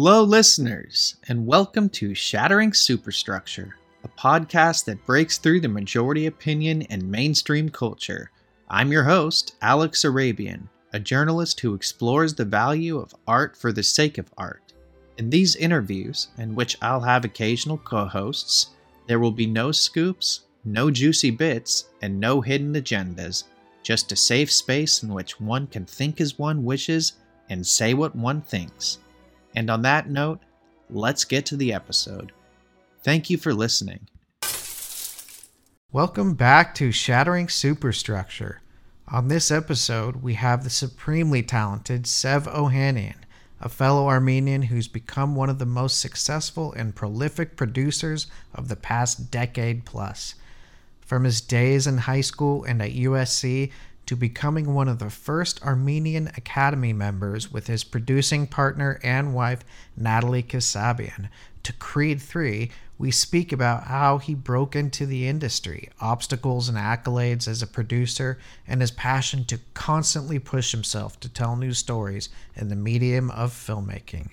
Hello, listeners, and welcome to Shattering Superstructure, a podcast that breaks through the majority opinion and mainstream culture. I'm your host, Alex Arabian, a journalist who explores the value of art for the sake of art. In these interviews, in which I'll have occasional co hosts, there will be no scoops, no juicy bits, and no hidden agendas, just a safe space in which one can think as one wishes and say what one thinks. And on that note, let's get to the episode. Thank you for listening. Welcome back to Shattering Superstructure. On this episode, we have the supremely talented Sev Ohanian, a fellow Armenian who's become one of the most successful and prolific producers of the past decade plus. From his days in high school and at USC to becoming one of the first Armenian Academy members with his producing partner and wife, Natalie Qasabian. To Creed 3, we speak about how he broke into the industry, obstacles and accolades as a producer, and his passion to constantly push himself to tell new stories in the medium of filmmaking.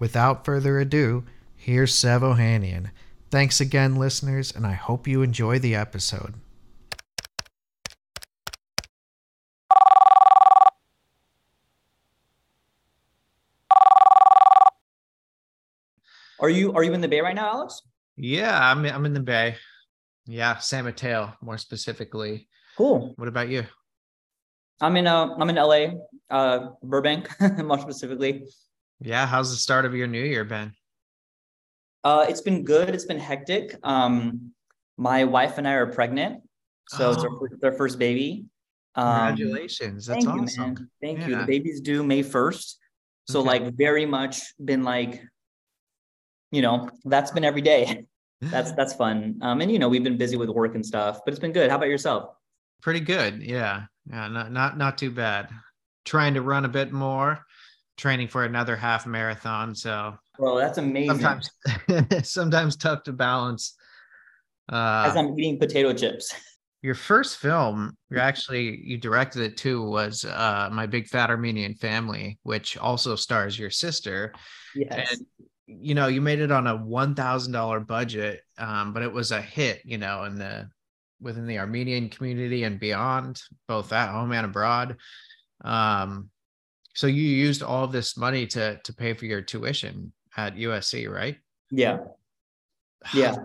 Without further ado, here's Sev Ohanian. Thanks again, listeners, and I hope you enjoy the episode. Are you are you in the Bay right now, Alex? Yeah, I'm I'm in the Bay. Yeah, San Mateo, more specifically. Cool. What about you? I'm in uh I'm in LA, uh Burbank, more specifically. Yeah, how's the start of your new year been? Uh it's been good. It's been hectic. Um my wife and I are pregnant. So oh. it's our, their first baby. Um, Congratulations. That's thank awesome. You, man. Thank yeah. you. The baby's due May 1st. So okay. like very much been like you know, that's been every day. that's that's fun. Um, and you know, we've been busy with work and stuff, but it's been good. How about yourself? Pretty good. Yeah. Yeah. Not not not too bad. Trying to run a bit more, training for another half marathon. So Bro, that's amazing. Sometimes sometimes tough to balance. Uh, As I'm eating potato chips. Your first film, you actually you directed it too, was uh, My Big Fat Armenian Family, which also stars your sister. Yes. And you know you made it on a one thousand dollar budget, um, but it was a hit, you know, in the within the Armenian community and beyond, both at home and abroad. Um, so you used all of this money to to pay for your tuition at USC, right? Yeah. Yeah.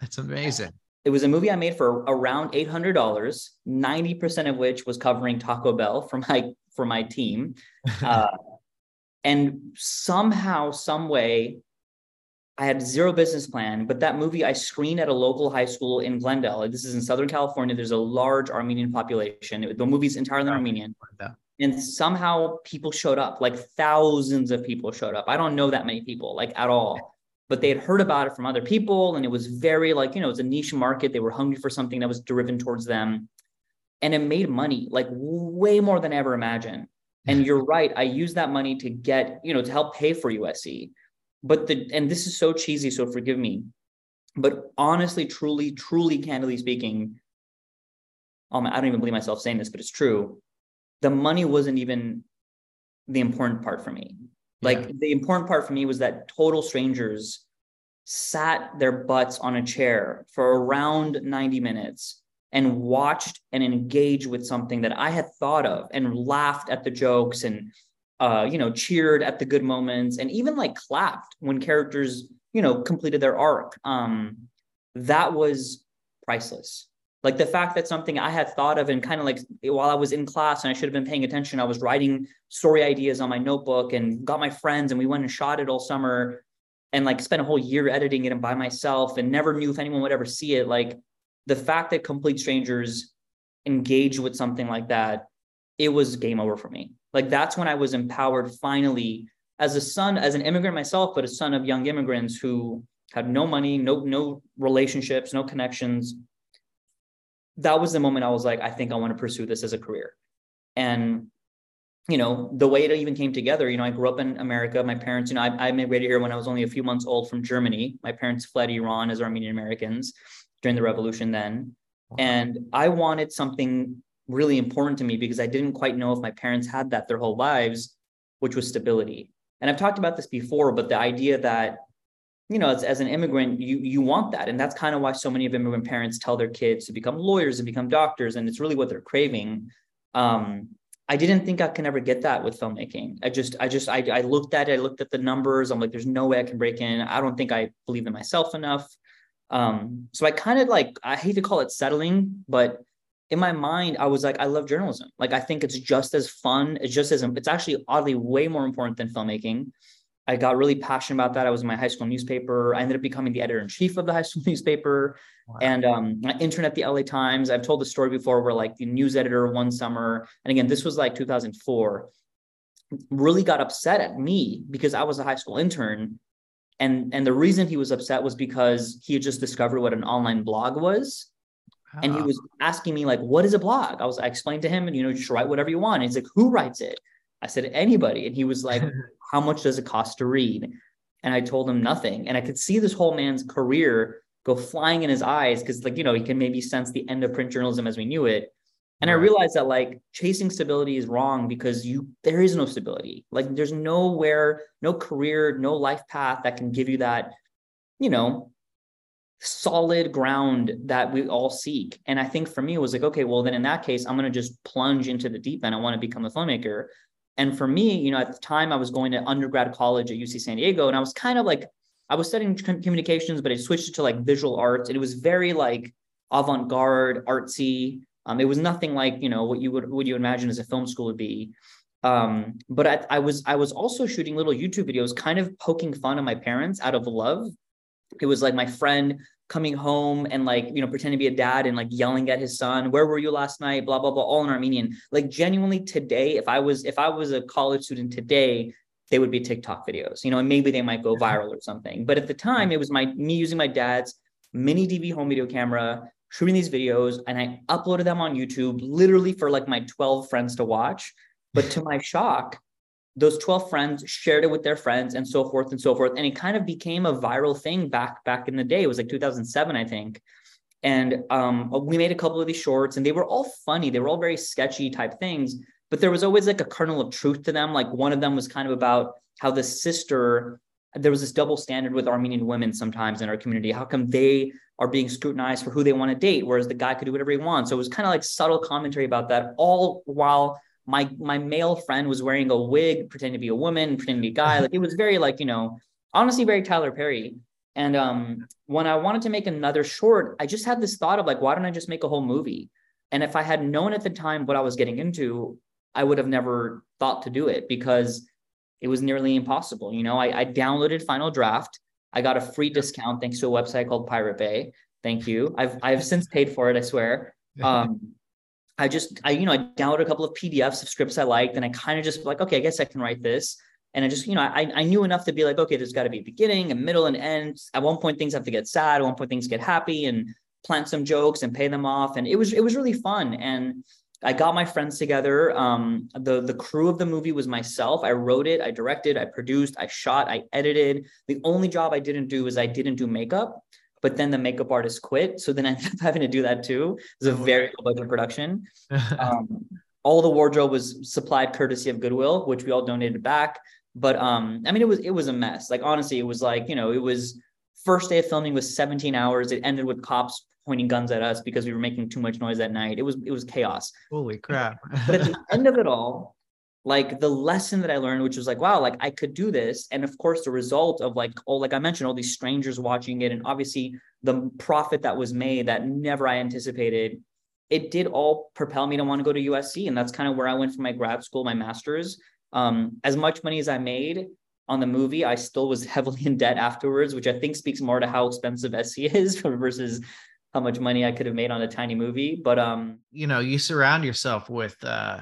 That's amazing. It was a movie I made for around $800, 90% of which was covering Taco Bell for my for my team. Uh, and somehow, some way, I had zero business plan, but that movie I screened at a local high school in Glendale. This is in Southern California. There's a large Armenian population. The movie's entirely Armenian. And somehow people showed up, like thousands of people showed up. I don't know that many people, like at all, but they had heard about it from other people. And it was very like, you know, it's a niche market. They were hungry for something that was driven towards them. And it made money, like way more than I ever imagined. And you're right. I use that money to get, you know, to help pay for USC but the and this is so cheesy so forgive me but honestly truly truly candidly speaking um, i don't even believe myself saying this but it's true the money wasn't even the important part for me like yeah. the important part for me was that total strangers sat their butts on a chair for around 90 minutes and watched and engaged with something that I had thought of and laughed at the jokes and uh, you know, cheered at the good moments and even like clapped when characters, you know, completed their arc. Um, that was priceless. Like the fact that something I had thought of and kind of like while I was in class and I should have been paying attention, I was writing story ideas on my notebook and got my friends and we went and shot it all summer and like spent a whole year editing it and by myself and never knew if anyone would ever see it. Like the fact that complete strangers engage with something like that, it was game over for me. Like that's when I was empowered finally as a son, as an immigrant myself, but a son of young immigrants who had no money, no no relationships, no connections. That was the moment I was like, I think I want to pursue this as a career. And you know, the way it even came together, you know, I grew up in America. My parents, you know, I, I immigrated here when I was only a few months old from Germany. My parents fled Iran as Armenian Americans during the revolution then. Wow. And I wanted something really important to me because I didn't quite know if my parents had that their whole lives, which was stability. and I've talked about this before, but the idea that you know, as, as an immigrant, you you want that, and that's kind of why so many of immigrant parents tell their kids to become lawyers and become doctors, and it's really what they're craving. Um, I didn't think I can ever get that with filmmaking. I just, I just, I, I looked at it, I looked at the numbers. I'm like, there's no way I can break in. I don't think I believe in myself enough. Um, so I kind of like, I hate to call it settling, but in my mind, I was like, I love journalism. Like, I think it's just as fun. It's just as, it's actually oddly way more important than filmmaking. I got really passionate about that. I was in my high school newspaper. I ended up becoming the editor in chief of the high school newspaper. Wow. And um, I interned at the LA Times. I've told the story before where like the news editor one summer, and again, this was like 2004, really got upset at me because I was a high school intern. And, and the reason he was upset was because he had just discovered what an online blog was. Oh. And he ah. was asking me like, what is a blog? I was, I explained to him and, you know, just write whatever you want. And he's like, who writes it? I said, anybody. And he was like, how much does it cost to read? And I told him nothing. And I could see this whole man's career go flying in his eyes because, like, you know, he can maybe sense the end of print journalism as we knew it. And. I realized that like chasing stability is wrong because you there is no stability. Like there's nowhere, no career, no life path that can give you that, you know, solid ground that we all seek. And I think for me it was like, okay, well then in that case, I'm gonna just plunge into the deep end. I want to become a filmmaker. And for me, you know, at the time I was going to undergrad college at UC San Diego, and I was kind of like, I was studying communications, but I switched it to like visual arts, and it was very like avant-garde, artsy. Um, it was nothing like you know what you would what you imagine as a film school would be. Um, but I, I was I was also shooting little YouTube videos, kind of poking fun at my parents out of love. It was like my friend coming home and like you know pretending to be a dad and like yelling at his son where were you last night? blah blah blah all in armenian. Like genuinely today if i was if i was a college student today they would be tiktok videos you know and maybe they might go viral or something. But at the time it was my me using my dad's mini dv home video camera shooting these videos and i uploaded them on youtube literally for like my 12 friends to watch. But to my shock those 12 friends shared it with their friends and so forth and so forth. And it kind of became a viral thing back back in the day. It was like 2007 i think. And um, we made a couple of these shorts and they were all funny. They were all very sketchy type things but there was always like a kernel of truth to them. Like one of them was kind of about how the sister there was this double standard with armenian women sometimes in our community how come they are being scrutinized for who they want to date whereas the guy could do whatever he wants so it was kind of like subtle commentary about that all while my my male friend was wearing a wig, pretending to be a woman, pretending to be a guy. Like it was very like, you know, honestly very Tyler Perry. And um, when I wanted to make another short, I just had this thought of like, why don't I just make a whole movie? And if I had known at the time what I was getting into, I would have never thought to do it because it was nearly impossible. You know, I, I downloaded Final Draft. I got a free discount thanks to a website called Pirate Bay. Thank you. I've I've since paid for it. I swear. Um, I just, I, you know, I downloaded a couple of PDFs of scripts I liked, and I kind of just like, okay, I guess I can write this. And I just, you know, I, I knew enough to be like, okay, there's got to be a beginning, a middle, and end. At one point, things have to get sad. At one point, things get happy, and plant some jokes and pay them off. And it was, it was really fun. And I got my friends together. Um, the the crew of the movie was myself. I wrote it, I directed, I produced, I shot, I edited. The only job I didn't do is I didn't do makeup but then the makeup artist quit. So then I ended up having to do that too. It was a oh, very low budget production. Um, all the wardrobe was supplied courtesy of Goodwill, which we all donated back. But um, I mean, it was it was a mess. Like honestly, it was like you know, it was first day of filming was 17 hours. It ended with cops pointing guns at us because we were making too much noise at night. It was it was chaos. Holy crap! but at the end of it all, like the lesson that I learned, which was like, wow, like I could do this. And of course, the result of like, oh, like I mentioned, all these strangers watching it, and obviously the profit that was made that never I anticipated, it did all propel me to want to go to USC. And that's kind of where I went for my grad school, my master's. Um, as much money as I made on the movie, I still was heavily in debt afterwards, which I think speaks more to how expensive SC is versus how much money I could have made on a tiny movie. But um, you know, you surround yourself with uh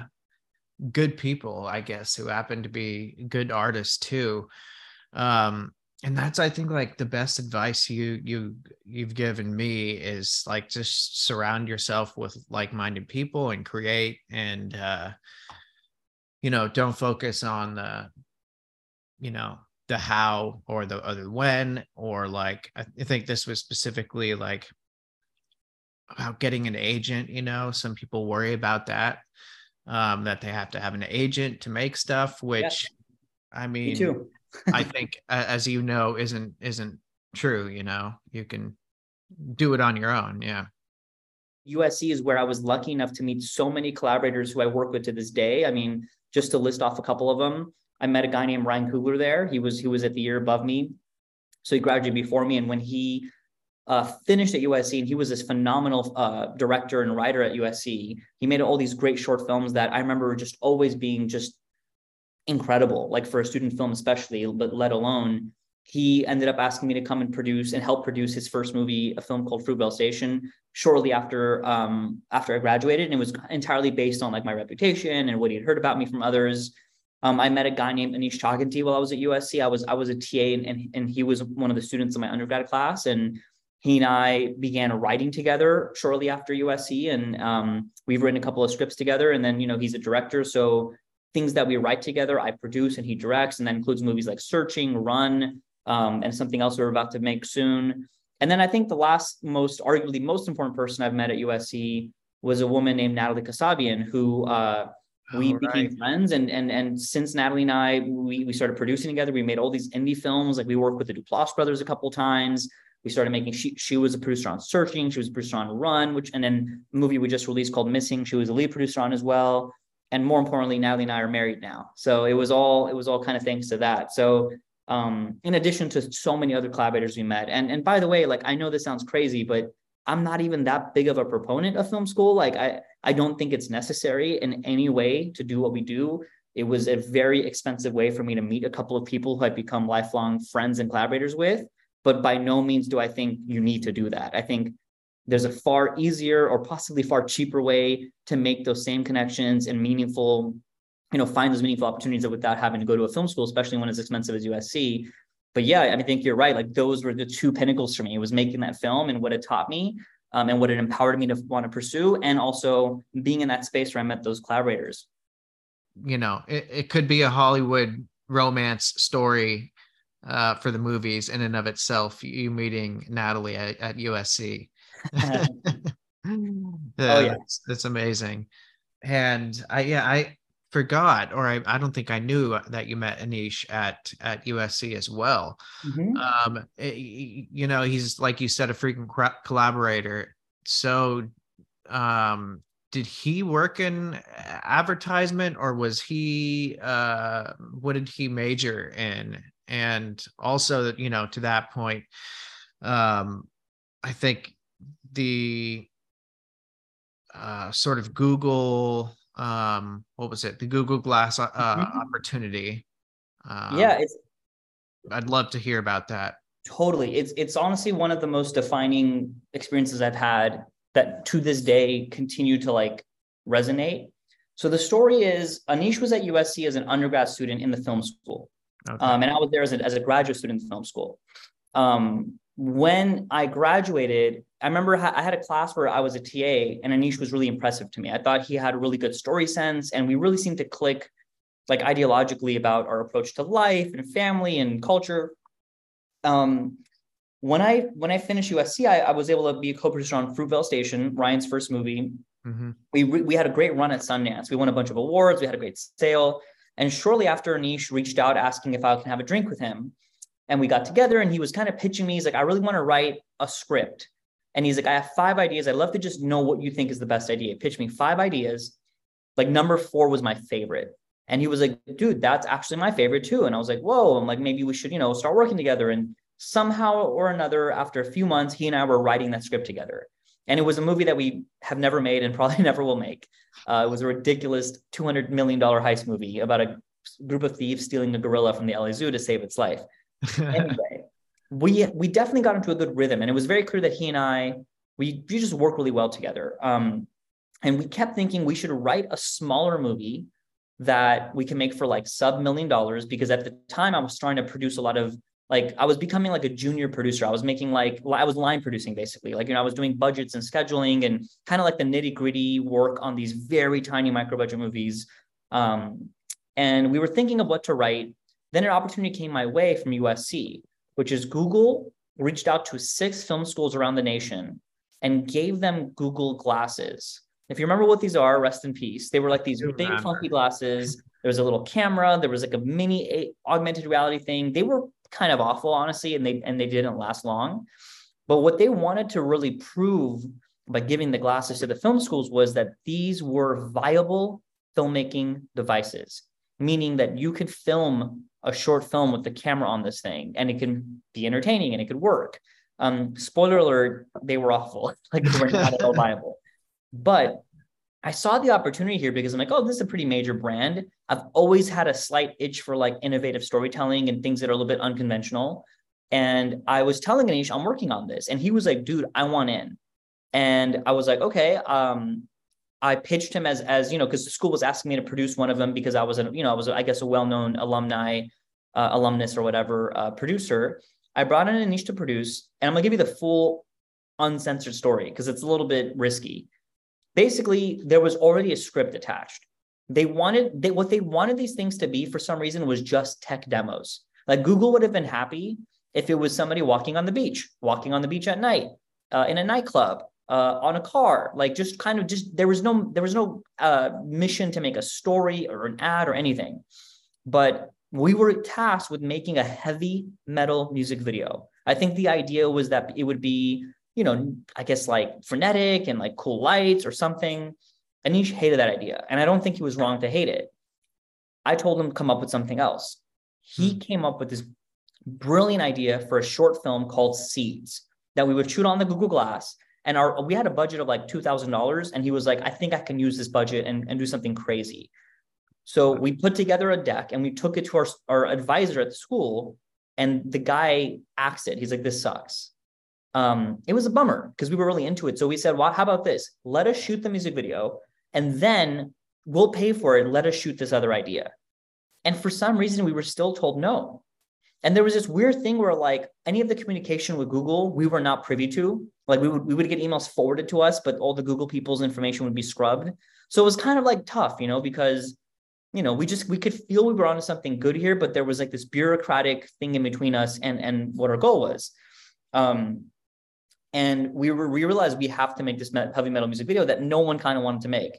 good people, I guess, who happen to be good artists too. Um, and that's I think like the best advice you you you've given me is like just surround yourself with like-minded people and create and uh you know don't focus on the you know the how or the other when or like I think this was specifically like about getting an agent you know some people worry about that um, that they have to have an agent to make stuff, which I mean, Me. I think, as you know, isn't isn't true. You know, you can do it on your own. Yeah. USC is where I was lucky enough to meet so many collaborators who I work with to this day. I mean, just to list off a couple of them, I met a guy named Ryan Coogler there. He was he was at the year above me, so he graduated before me. And when he uh, finished at USC, and he was this phenomenal uh, director and writer at USC. He made all these great short films that I remember just always being just incredible, like for a student film especially, but let alone he ended up asking me to come and produce and help produce his first movie, a film called Fruitvale Station, shortly after um, after I graduated, and it was entirely based on like my reputation and what he had heard about me from others. Um, I met a guy named Aneesh Chaganty while I was at USC. I was I was a TA, and, and and he was one of the students in my undergrad class, and he and I began writing together shortly after USC, and um, we've written a couple of scripts together. And then you know he's a director, so things that we write together, I produce and he directs, and that includes movies like Searching, Run, um, and something else we're about to make soon. And then I think the last most, arguably most important person I've met at USC was a woman named Natalie Qasabian, who uh, we became friends. And and and since Natalie and I, we we started producing together. We made all these indie films. Like we worked with the Duplass brothers a couple times. We started making. She she was a producer on Searching. She was a producer on Run, which and then a movie we just released called Missing. She was a lead producer on as well. And more importantly, Natalie and I are married now. So it was all it was all kind of thanks to that. So um, in addition to so many other collaborators we met. And and by the way, like I know this sounds crazy, but I'm not even that big of a proponent of film school. Like I I don't think it's necessary in any way to do what we do. It was a very expensive way for me to meet a couple of people who I've become lifelong friends and collaborators with. But by no means do I think you need to do that. I think there's a far easier or possibly far cheaper way to make those same connections and meaningful you know, find those meaningful opportunities without having to go to a film school, especially when it's expensive as USC. But yeah, I, think you're right. Like those were the two pinnacles for me. It was making that film and what it taught me um, and what it empowered me to want to pursue, and also being in that space where I met those collaborators. You know, it, it could be a Hollywood romance story uh, for the movies in and of itself. You meeting Natalie at, at USC. oh yeah, that's, that's amazing. And I yeah I forgot, or I, I don't think I knew that you met Aneesh at at USC as well. Mm-hmm. Um, it, eh, you know, he's like you said, a frequent collaborator. So, um, did he work in advertisement, or was he? Uh, what did he major in? And also, you know, to that point, um, I think the uh, sort of Google um what was it? The google glass uh, mm-hmm. opportunity. Um, yeah it's i'd love to hear about that. Totally. It's it's honestly one of the most defining experiences i've had that to this day continue to like resonate. So the story is aneesh was at usc as an undergrad student in the film school. Okay. um, and i was there as a, as a graduate student in film school. Um, when I graduated, I remember I had a class where I was a TA and Aneesh was really impressive to me. I thought he had a really good story sense and we really seemed to click like ideologically about our approach to life and family and culture. Um, when I when I finished USC, I, I was able to be a co-producer on Fruitvale Station, Ryan's first movie. Mm-hmm. We we had a great run at Sundance. We won a bunch of awards. We had a great sale. And shortly after, Aneesh reached out asking if I can have a drink with him and we got together and he was kind of pitching me. He's like, I really want to write a script. And he's like, I have five ideas. I'd love to just know what you think is the best idea. Pitch me five ideas. Like number four was my favorite. And he was like, dude, that's actually my favorite too. And I was like, whoa, I'm like, maybe we should, you know, start working together. And somehow or another, after a few months, he and I were writing that script together. And it was a movie that we have never made and probably never will make. Uh, it was a ridiculous $200 million heist movie about a group of thieves stealing a gorilla from the LA Zoo to save its life anyway, we we definitely got into a good rhythm, and it was very clear that he and I we we just work really well together. Um, and we kept thinking we should write a smaller movie that we can make for like sub million dollars because at the time I was trying to produce a lot of like I was becoming like a junior producer. I was making like I was line producing basically. Like you know I was doing budgets and scheduling and kind of like the nitty gritty work on these very tiny micro budget movies. Um, and we were thinking of what to write then an opportunity came my way from USC, which is Google reached out to six film schools around the nation and gave them Google glasses If you remember what these are, rest in peace. They were like these big funky glasses. There was a little camera. There was like a mini augmented reality thing. They were kind of awful, honestly, and they and they didn't last long. But what they wanted to really prove by giving the glasses to the film schools was that these were viable filmmaking devices, meaning that you could film a short film with the camera on this thing and it can be entertaining and it could work. Um, spoiler alert, they were awful. like they were not at all viable. But I saw the opportunity here because I'm like, oh, this is a pretty major brand. I've always had a slight itch for like innovative storytelling and things that are a little bit unconventional. And I was telling Aneesh, I'm working on this. And he was like, dude, I want in. And I was like, okay. Um, I pitched him as as you know because the school was asking me to produce one of them because I was a you know I was I guess a well known alumni uh, alumnus or whatever uh, producer. I brought in Aneesh to produce, and I'm gonna give you the full uncensored story because it's a little bit risky. Basically, there was already a script attached. They wanted they what they wanted these things to be for some reason was just tech demos. Like Google would have been happy if it was somebody walking on the beach, walking on the beach at night, uh, in a nightclub, uh, on a car like just kind of just there was no there was no uh, mission to make a story or an ad or anything. But we were tasked with making a heavy metal music video. I think the idea was that it would be you know i guess like frenetic and like cool lights or something. Aneesh hated that idea and i don't think he was wrong to hate it. I told him to come up with something else. He hmm. came up with this brilliant idea for a short film called seeds that we would shoot on the google glass and our we had a budget of like $2000 and he was like i think i can use this budget and, and do something crazy. So we put together a deck and we took it to our, our advisor at the school and the guy axed it. He's like this sucks. Um, it was a bummer because we were really into it. So we said well how about this? Let us shoot the music video and then we'll pay for it. Let us shoot this other idea. And for some reason we were still told no and there was this weird thing where like any of the communication with Google, we were not privy to. Like we would we would get emails forwarded to us, but all the Google people's information would be scrubbed. So it was kind of like tough, you know, because you know, we just we could feel we were onto something good here, but there was like this bureaucratic thing in between us and and what our goal was. Um, and we were we realized we have to make this heavy metal music video that no one kind of wanted to make.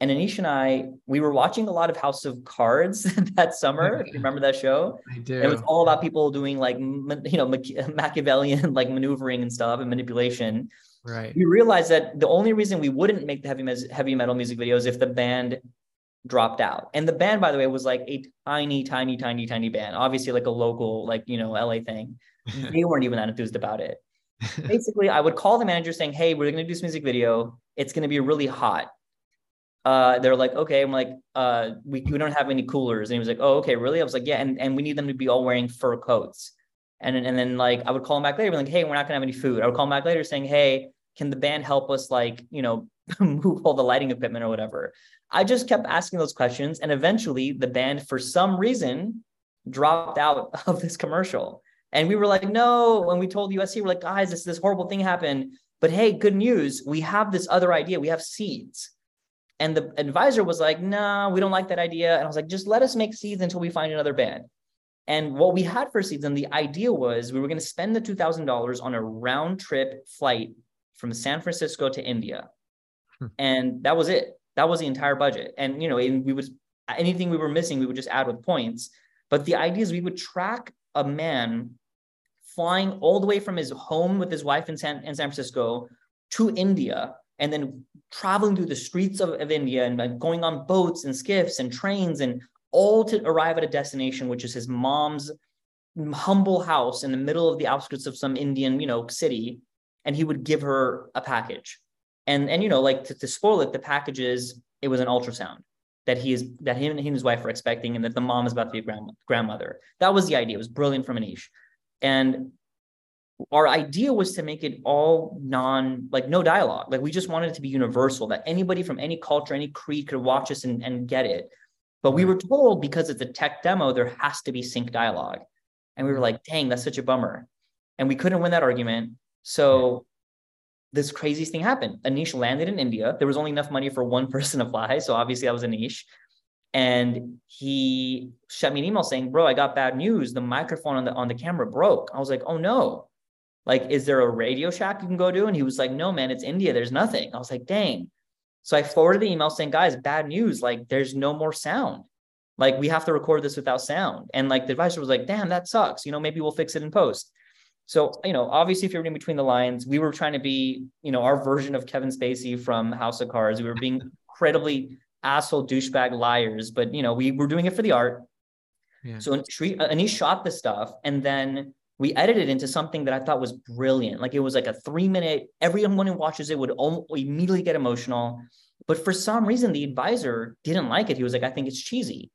And Anish and I, we were watching a lot of House of Cards that summer. If you remember that show? I do. It was all about people doing like, you know, Machiavellian like maneuvering and stuff and manipulation. Right. We realized that the only reason we wouldn't make the heavy, heavy metal music videos if the band dropped out. And the band, by the way, was like a tiny, tiny, tiny, tiny band. Obviously, like a local, like, you know, LA thing. they weren't even that enthused about it. Basically, I would call the manager saying, Hey, we're going to do this music video. It's going to be really hot uh, they're like, okay, I'm like, uh, we, we don't have any coolers. And he was like, oh, okay, really? I was like, yeah. And, and we need them to be all wearing fur coats. And, and then like, I would call him back later, like, hey, we're not gonna have any food. I would call him back later saying, hey, can the band help us like, you know, move all the lighting equipment or whatever? I just kept asking those questions. And eventually the band, for some reason, dropped out of this commercial. And we were like, no. When we told USC, we're like, guys, this, this horrible thing happened. But hey, good news. We have this other idea. We have seeds and the advisor was like, nah, we don't like that idea. And I was like, just let us make seeds until we find another band. And what we had for seeds, and the idea was we were going to spend the $2,000 on a round trip flight from San Francisco to India. Hmm. And that was it. That was the entire budget. And, you know, and we would, anything we were missing, we would just add with points. But the idea is we would track a man flying all the way from his home with his wife in San, in San Francisco to India and then traveling through the streets of, of India and going on boats and skiffs and trains and all to arrive at a destination, which is his mom's humble house in the middle of the outskirts of some Indian, you know, city. And he would give her a package. And, and you know, like to, to spoil it, the package is, it was an ultrasound that he is, that him, and his wife are expecting and that the mom is about to be a grand, grandmother. That was the idea. It was brilliant from Aneesh. And our idea was to make it all non like no dialogue. Like we just wanted it to be universal that anybody from any culture any creed could watch us and, and get it. But we were told because it's a tech demo there has to be sync dialogue. And we were like dang that's such a bummer. And we couldn't win that argument. So this craziest thing happened. Aneesh landed in india. There was only enough money for one person to fly so obviously that was aneesh and he sent me an email saying bro i got bad news. The microphone on the on the camera broke. I was like oh no like, is there a Radio Shack you can go to? And he was like, no, man, it's India. There's nothing. I was like, dang. So I forwarded the email saying, guys, bad news. Like, there's no more sound. Like, we have to record this without sound. And like the advisor was like, damn, that sucks. You know, maybe we'll fix it in post. So, you know, obviously, if you're reading between the lines, we were trying to be, you know, our version of Kevin Spacey from House of Cards. We were being incredibly asshole douchebag liars, but you know, we were doing it for the art. Yeah. So Aneesh uh, shot the stuff, and then we edited into something that I thought was brilliant. Like it was like a three minute. Everyone who watches it would immediately get emotional. But for some reason, the advisor didn't like it. He was like, "I think it's cheesy,"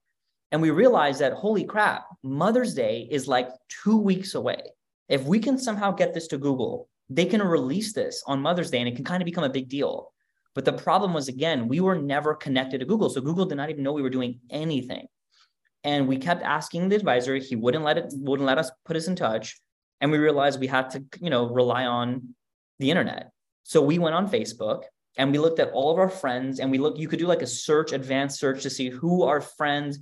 and we realized that holy crap, Mother's Day is like two weeks away. If we can somehow get this to Google, they can release this on Mother's Day, and it can kind of become a big deal. But the problem was, again, we were never connected to Google. So Google did not even know we were doing anything. And we kept asking the advisor, he wouldn't let it, wouldn't let us put us in touch. And we realized we had to, you know, rely on the internet. So we went on Facebook and we looked at all of our friends and we look, you could do like a search, advanced search to see who our friends,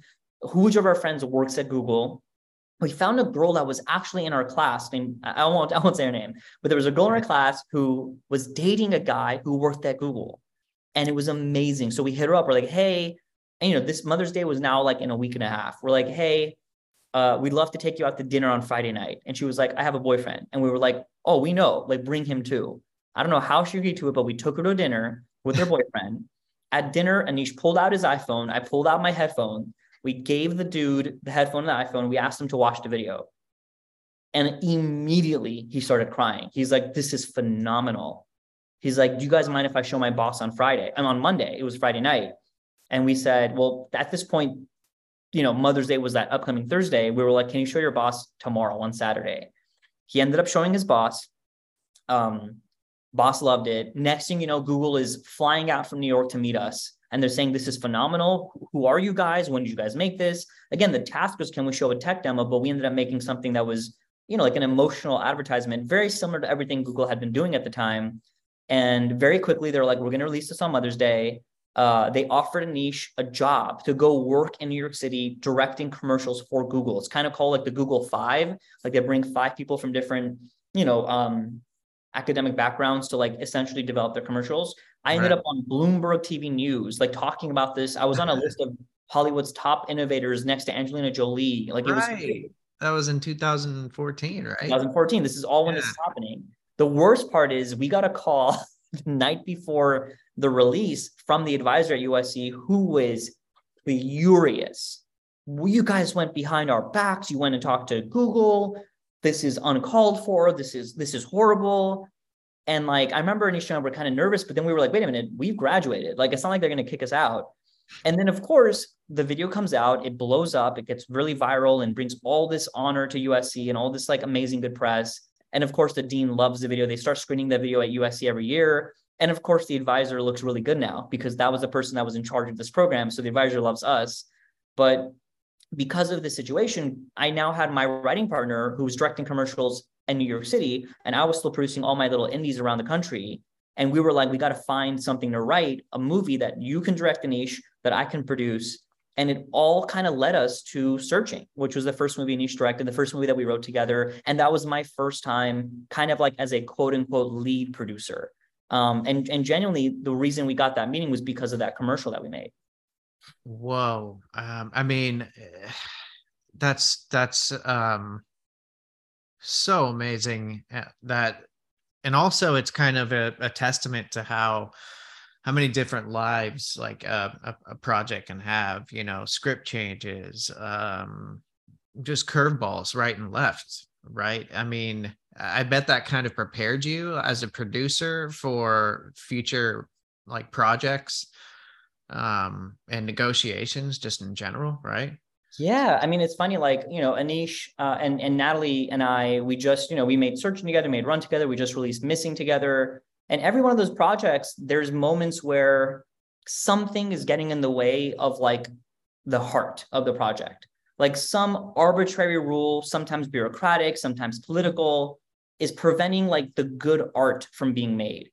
which of our friends works at Google. We found a girl that was actually in our class named, I won't, I won't say her name, but there was a girl in our class who was dating a guy who worked at Google and it was amazing. So we hit her up. We're like, hey, and, you know, this Mother's Day was now like in a week and a half. We're like, hey, uh, we'd love to take you out to dinner on Friday night. And she was like, I have a boyfriend. And we were like, oh, we know, like bring him too. I don't know how she agreed to it, but we took her to dinner with her boyfriend. At dinner, Aneesh pulled out his iPhone. I pulled out my headphone. We gave the dude the headphone and the iPhone. We asked him to watch the video. And immediately he started crying. He's like, this is phenomenal. He's like, Do you guys mind if I show my boss on Friday? I'm on Monday. It was Friday night. And we said, Well, at this point, you know, Mother's Day was that upcoming Thursday. We were like, Can you show your boss tomorrow on Saturday? He ended up showing his boss. Um, boss loved it. Next thing you know, Google is flying out from New York to meet us. And they're saying, This is phenomenal. Who are you guys? When did you guys make this? Again, the task was, Can we show a tech demo? But we ended up making something that was, you know, like an emotional advertisement, very similar to everything Google had been doing at the time. And very quickly, they're like, we're going to release this on Mother's Day. Uh, they offered Aneesh a job to go work in New York City directing commercials for Google. It's kind of called like the Google Five. Like they bring five people from different, you know, um, academic backgrounds to like essentially develop their commercials. I ended right. up on Bloomberg TV News, like talking about this. I was on a list of Hollywood's top innovators next to Angelina Jolie. Like it right. was that was in 2014, right? 2014. This is all when yeah. this is happening. The worst part is we got a call the night before the release from the advisor at USC who was furious. You guys went behind our backs. You went and talked to Google. This is uncalled for. This is this is horrible. And like I remember initially we were kind of nervous, but then we were like, wait a minute, we've graduated. Like it's not like they're gonna kick us out. And then of course the video comes out, it blows up, it gets really viral and brings all this honor to USC and all this like amazing good press. And of course, the dean loves the video. They start screening the video at USC every year. And of course, the advisor looks really good now because that was the person that was in charge of this program. So the advisor loves us. But because of the situation, I now had my writing partner who was directing commercials in New York City, and I was still producing all my little indies around the country. And we were like, we got to find something to write, a movie that you can direct, Aneesh, that I can produce, and it all kind of led us to Searching, which was the first movie Aneesh directed, the first movie that we wrote together. And that was my first time kind of like as a quote unquote lead producer. Um, and, and genuinely, the reason we got that meeting was because of that commercial that we made. Whoa. Um, I mean, that's, that's um, so amazing uh, that, and also it's kind of a, a testament to how, how many different lives like a, a, a project can have you know script changes um just curveballs right and left right i mean i bet that kind of prepared you as a producer for future like projects um and negotiations just in general right yeah, I mean, it's funny, like, you know, Aneesh uh, and, and Natalie and I, we just, you know, we made Searching together, made Run together. We just released Missing together. And every one of those projects, there's moments where something is getting in the way of like the heart of the project. Like some arbitrary rule, sometimes bureaucratic, sometimes political, is preventing like the good art from being made.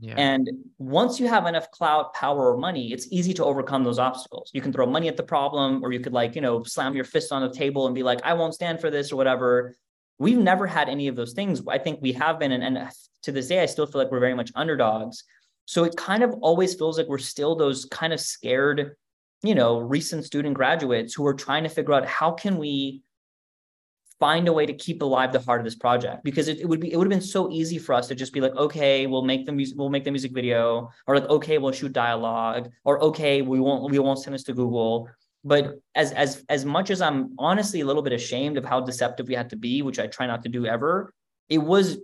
Yeah. And once you have enough clout, power, or money, it's easy to overcome those obstacles. You can throw money at the problem, or you could like, you know, slam your fist on the table and be like, I won't stand for this or whatever. We've never had any of those things. I think we have been, and, and to this day, I still feel like we're very much underdogs. So it kind of always feels like we're still those kind of scared, you know, recent student graduates who are trying to figure out how can we find a way to keep alive the heart of this project. Because it, it would be it would have been so easy for us to just be like okay we'll make the music we'll make the music video or like okay we'll shoot dialogue or okay we won't we won't send this to google. But as as as much as i'm honestly a little bit ashamed of how deceptive we had to be which i try not to do ever it was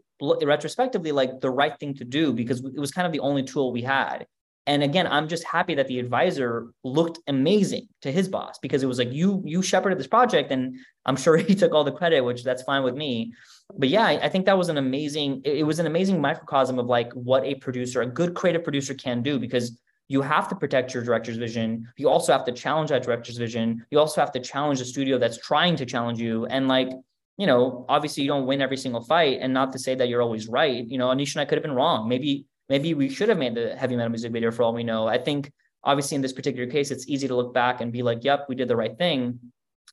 retrospectively like the right thing to do because it was kind of the only tool we had and again i'm just happy that the advisor looked amazing to his boss because it was like you you shepherded this project and i'm sure he took all the credit which that's fine with me. But yeah i, think that was an amazing it, it was an amazing microcosm of like what a producer a good creative producer can do because you have to protect your director's vision. You also have to challenge that director's vision. You also have to challenge the studio that's trying to challenge you. And like you know obviously you don't win every single fight and not to say that you're always right. You know aneesh and i could have been wrong. Maybe maybe we should have made the heavy metal music video for all we know. I think obviously in this particular case, it's easy to look back and be like, yep, we did the right thing.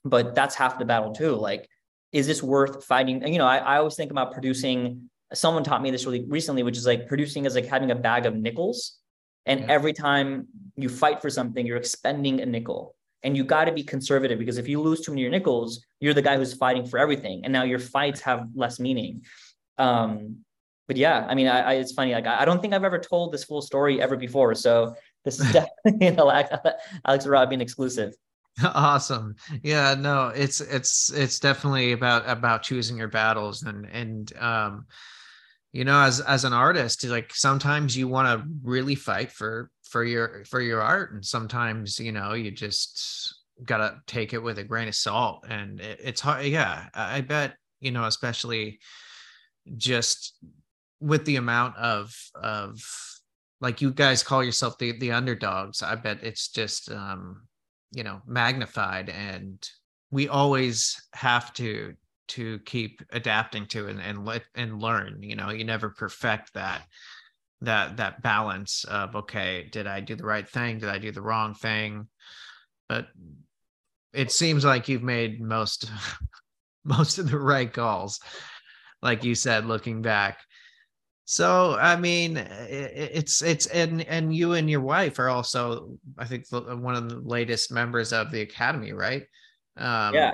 But that's half the battle too. Like, is this worth fighting? And, you know, I, I always think about producing. Someone taught me this really recently, which is like producing is like having a bag of nickels. And yeah. every time you fight for something, you're expending a nickel. And you got to be conservative because if you lose too many of your nickels, you're the guy who's fighting for everything. And now your fights have less meaning. Um, but yeah, I mean, I, I, it's funny. Like, I don't think I've ever told this full story ever before. So this is definitely an Alex, Alex Robin exclusive. Awesome. Yeah, no, it's it's it's definitely about about choosing your battles and and um you know as as an artist like sometimes you want to really fight for for your for your art and sometimes you know you just got to take it with a grain of salt and it, it's hard yeah I bet you know especially just with the amount of of like you guys call yourself the the underdogs i bet it's just um you know magnified. And we always have to to keep adapting to and and let and learn you know you never perfect that that that balance of okay did i do the right thing? Did i do the wrong thing? But it seems like you've made most most of the right calls. Like you said looking back so I mean, it's it's and and you and your wife are also, I think, one of the latest members of the academy, right? Um, yeah.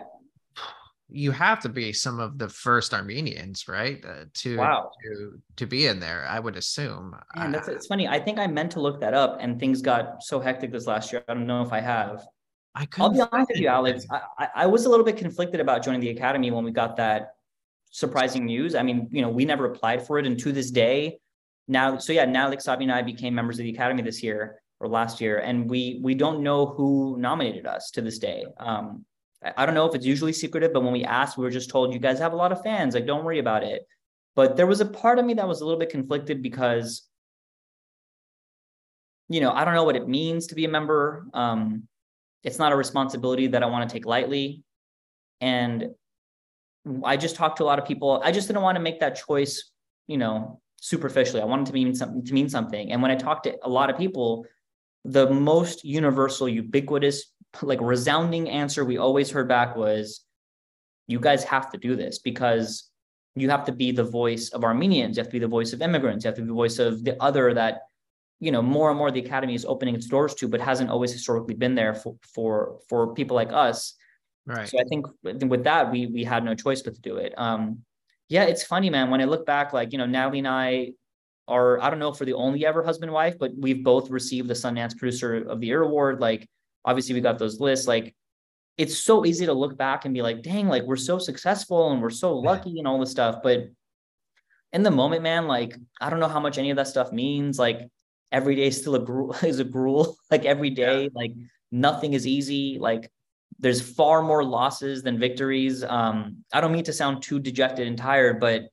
You have to be some of the first Armenians, right? Uh, to wow. to to be in there, I would assume. And that's it's funny. I think I meant to look that up, and things got so hectic this last year. I don't know if I have. I I'll be honest with you, Alex. I, I was a little bit conflicted about joining the academy when we got that surprising news. I mean, you know, we never applied for it, and to this day, now, so yeah, now like Sabi and I became members of the academy this year or last year, and we we don't know who nominated us to this day. Um, I don't know if it's usually secretive, but when we asked, we were just told you guys have a lot of fans. Like, don't worry about it. But there was a part of me that was a little bit conflicted because, you know, I don't know what it means to be a member. Um, it's not a responsibility that I want to take lightly. And I just talked to a lot of people. I just didn't want to make that choice, you know, superficially. I wanted to mean something to mean something. And when I talked to a lot of people, the most universal, ubiquitous, like resounding answer we always heard back was, you guys have to do this because you have to be the voice of Armenians, you have to be the voice of immigrants, you have to be the voice of the other that, you know, more and more the academy is opening its doors to, but hasn't always historically been there for for for people like us Right. So I think with that, we we had no choice but to do it. Um, yeah, it's funny, man. When I look back, like you know, Natalie and I are I don't know if we're the only ever husband wife, but we've both received the Sundance Producer of the Year award. Like, obviously, we got those lists. Like, it's so easy to look back and be like, dang, like we're so successful and we're so lucky and all this stuff. But in the moment, man, like I don't know how much any of that stuff means. Like every day is still a gruel is a gruel. like every day, yeah. like nothing is easy. Like there's far more losses than victories. Um, I don't mean to sound too dejected and tired, but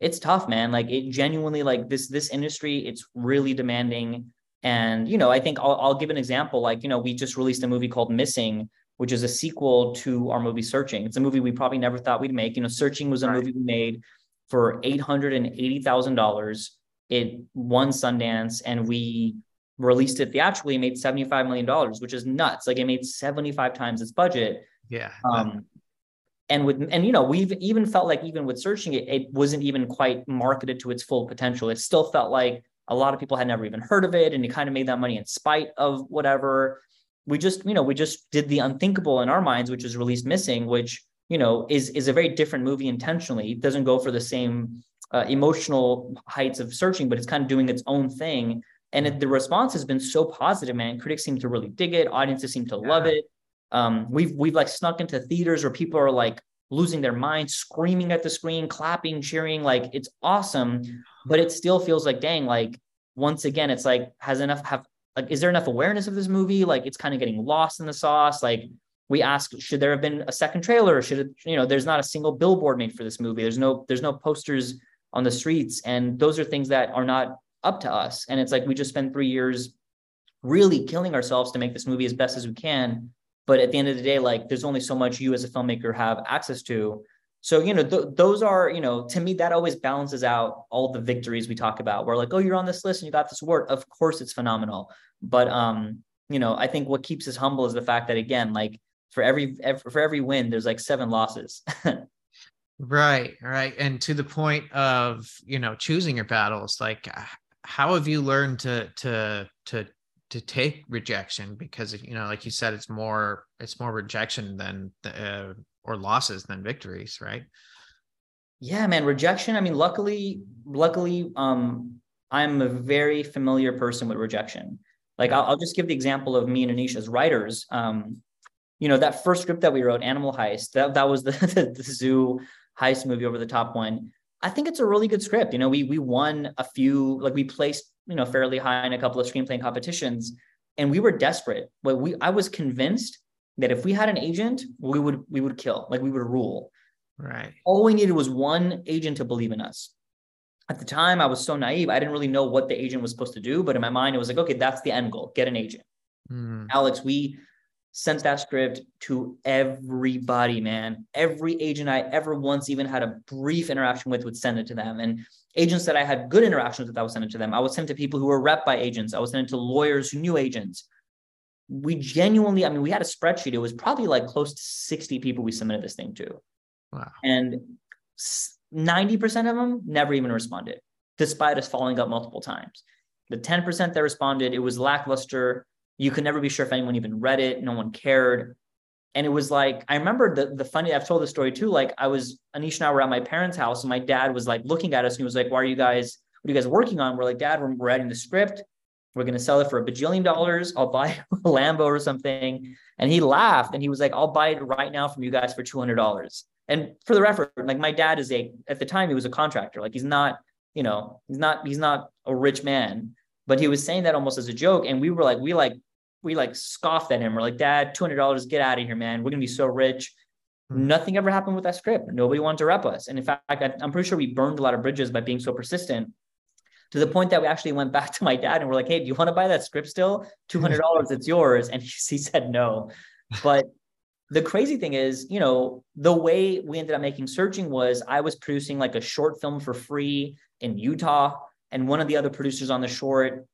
it's tough, man. Like it genuinely, like this this industry, it's really demanding. And you know, I think I'll, I'll give an example. Like you know, we just released a movie called Missing, which is a sequel to our movie Searching. It's a movie we probably never thought we'd make. You know, Searching was a right. movie we made for eight hundred and eighty thousand dollars. It won Sundance, and we released it theatrically, made $75 million, which is nuts. Like it made 75 times its budget. Yeah. Um, and with and you know we've even felt like even with searching it it wasn't even quite marketed to its full potential it still felt like A lot of people had never even heard of it, and it kind of made that money in spite of whatever. We just, you know, we just did the unthinkable in our minds, which is released missing, which you know is is a very different movie intentionally. It doesn't go for the same uh, emotional heights of searching, but it's kind of doing its own thing. And it, the response has been so positive, man. Critics seem to really dig it. Audiences seem to yeah. love it. Um, we've we've like snuck into theaters where people are like losing their minds, screaming at the screen, clapping, cheering. Like it's awesome, but it still feels like dang. Like once again, it's like has enough have like is there enough awareness of this movie? Like it's kind of getting lost in the sauce. Like we ask, should there have been a second trailer? Should it, you know, there's not a single billboard made for this movie. There's no there's no posters on the streets, and those are things that are not up to us. And it's like we just spent three years really killing ourselves to make this movie as best as we can. But at the end of the day like there's only so much you as a filmmaker have access to. So you know th- those are you know to me that always balances out all the victories we talk about. We're like oh you're on this list and you got this award. Of course it's phenomenal. But um you know i think what keeps us humble is the fact that again like for every, every for every win there's like seven losses. Right right. And to the point of you know choosing your battles like how have you learned to to to to take rejection? Because you know like you said it's more it's more rejection than uh, or losses than victories right? Yeah man rejection i mean luckily luckily um i'm a very familiar person with rejection. Like I'll, I'll just give the example of me and anisha as writers. Um you know that first script that we wrote animal heist that, that was the, the, the zoo heist movie over the top one i think it's a really good script. You know we we won a few like we placed you know fairly high in a couple of screenplay competitions and we were desperate. But we i was convinced that if we had an agent we would we would kill like we would rule. Right. All we needed was one agent to believe in us. At the time i was so naive i didn't really know what the agent was supposed to do but in my mind it was like okay that's the end goal get an agent. Mm. alex we sent that script to everybody, man. Every agent I ever once even had a brief interaction with would send it to them. And agents that I had good interactions with, I would send it to them. I would send it to people who were rep by agents. I would send it to lawyers who knew agents. We genuinely, I mean, we had a spreadsheet. It was probably like close to 60 people we submitted this thing to. Wow. And 90% of them never even responded, despite us following up multiple times. The 10% that responded, it was lackluster you could never be sure if anyone even read it. No one cared. And it was like, I remember the, the funny, I've told the story too. Like I was, Aneesh and I were at my parents' house and my dad was like looking at us and he was like, why are you guys, what are you guys working on? We're like, dad, we're writing the script. We're going to sell it for a bajillion dollars. I'll buy a Lambo or something. And he laughed and he was like, I'll buy it right now from you guys for $200. And for the record, like my dad is a, at the time he was a contractor. Like he's not, you know, he's not, he's not a rich man but he was saying that almost as a joke. And we were like, we like, we like scoffed at him. We're like, Dad, $200, get out of here, man. We're going to be so rich. Mm-hmm. Nothing ever happened with that script. Nobody wanted to rep us. And in fact, I, I'm pretty sure we burned a lot of bridges by being so persistent to the point that we actually went back to my dad and we're like, hey, do you want to buy that script still? $200, it's yours. And he, he said no. But the crazy thing is, you know, the way we ended up making searching was I was producing like a short film for free in Utah and one of the other producers on the short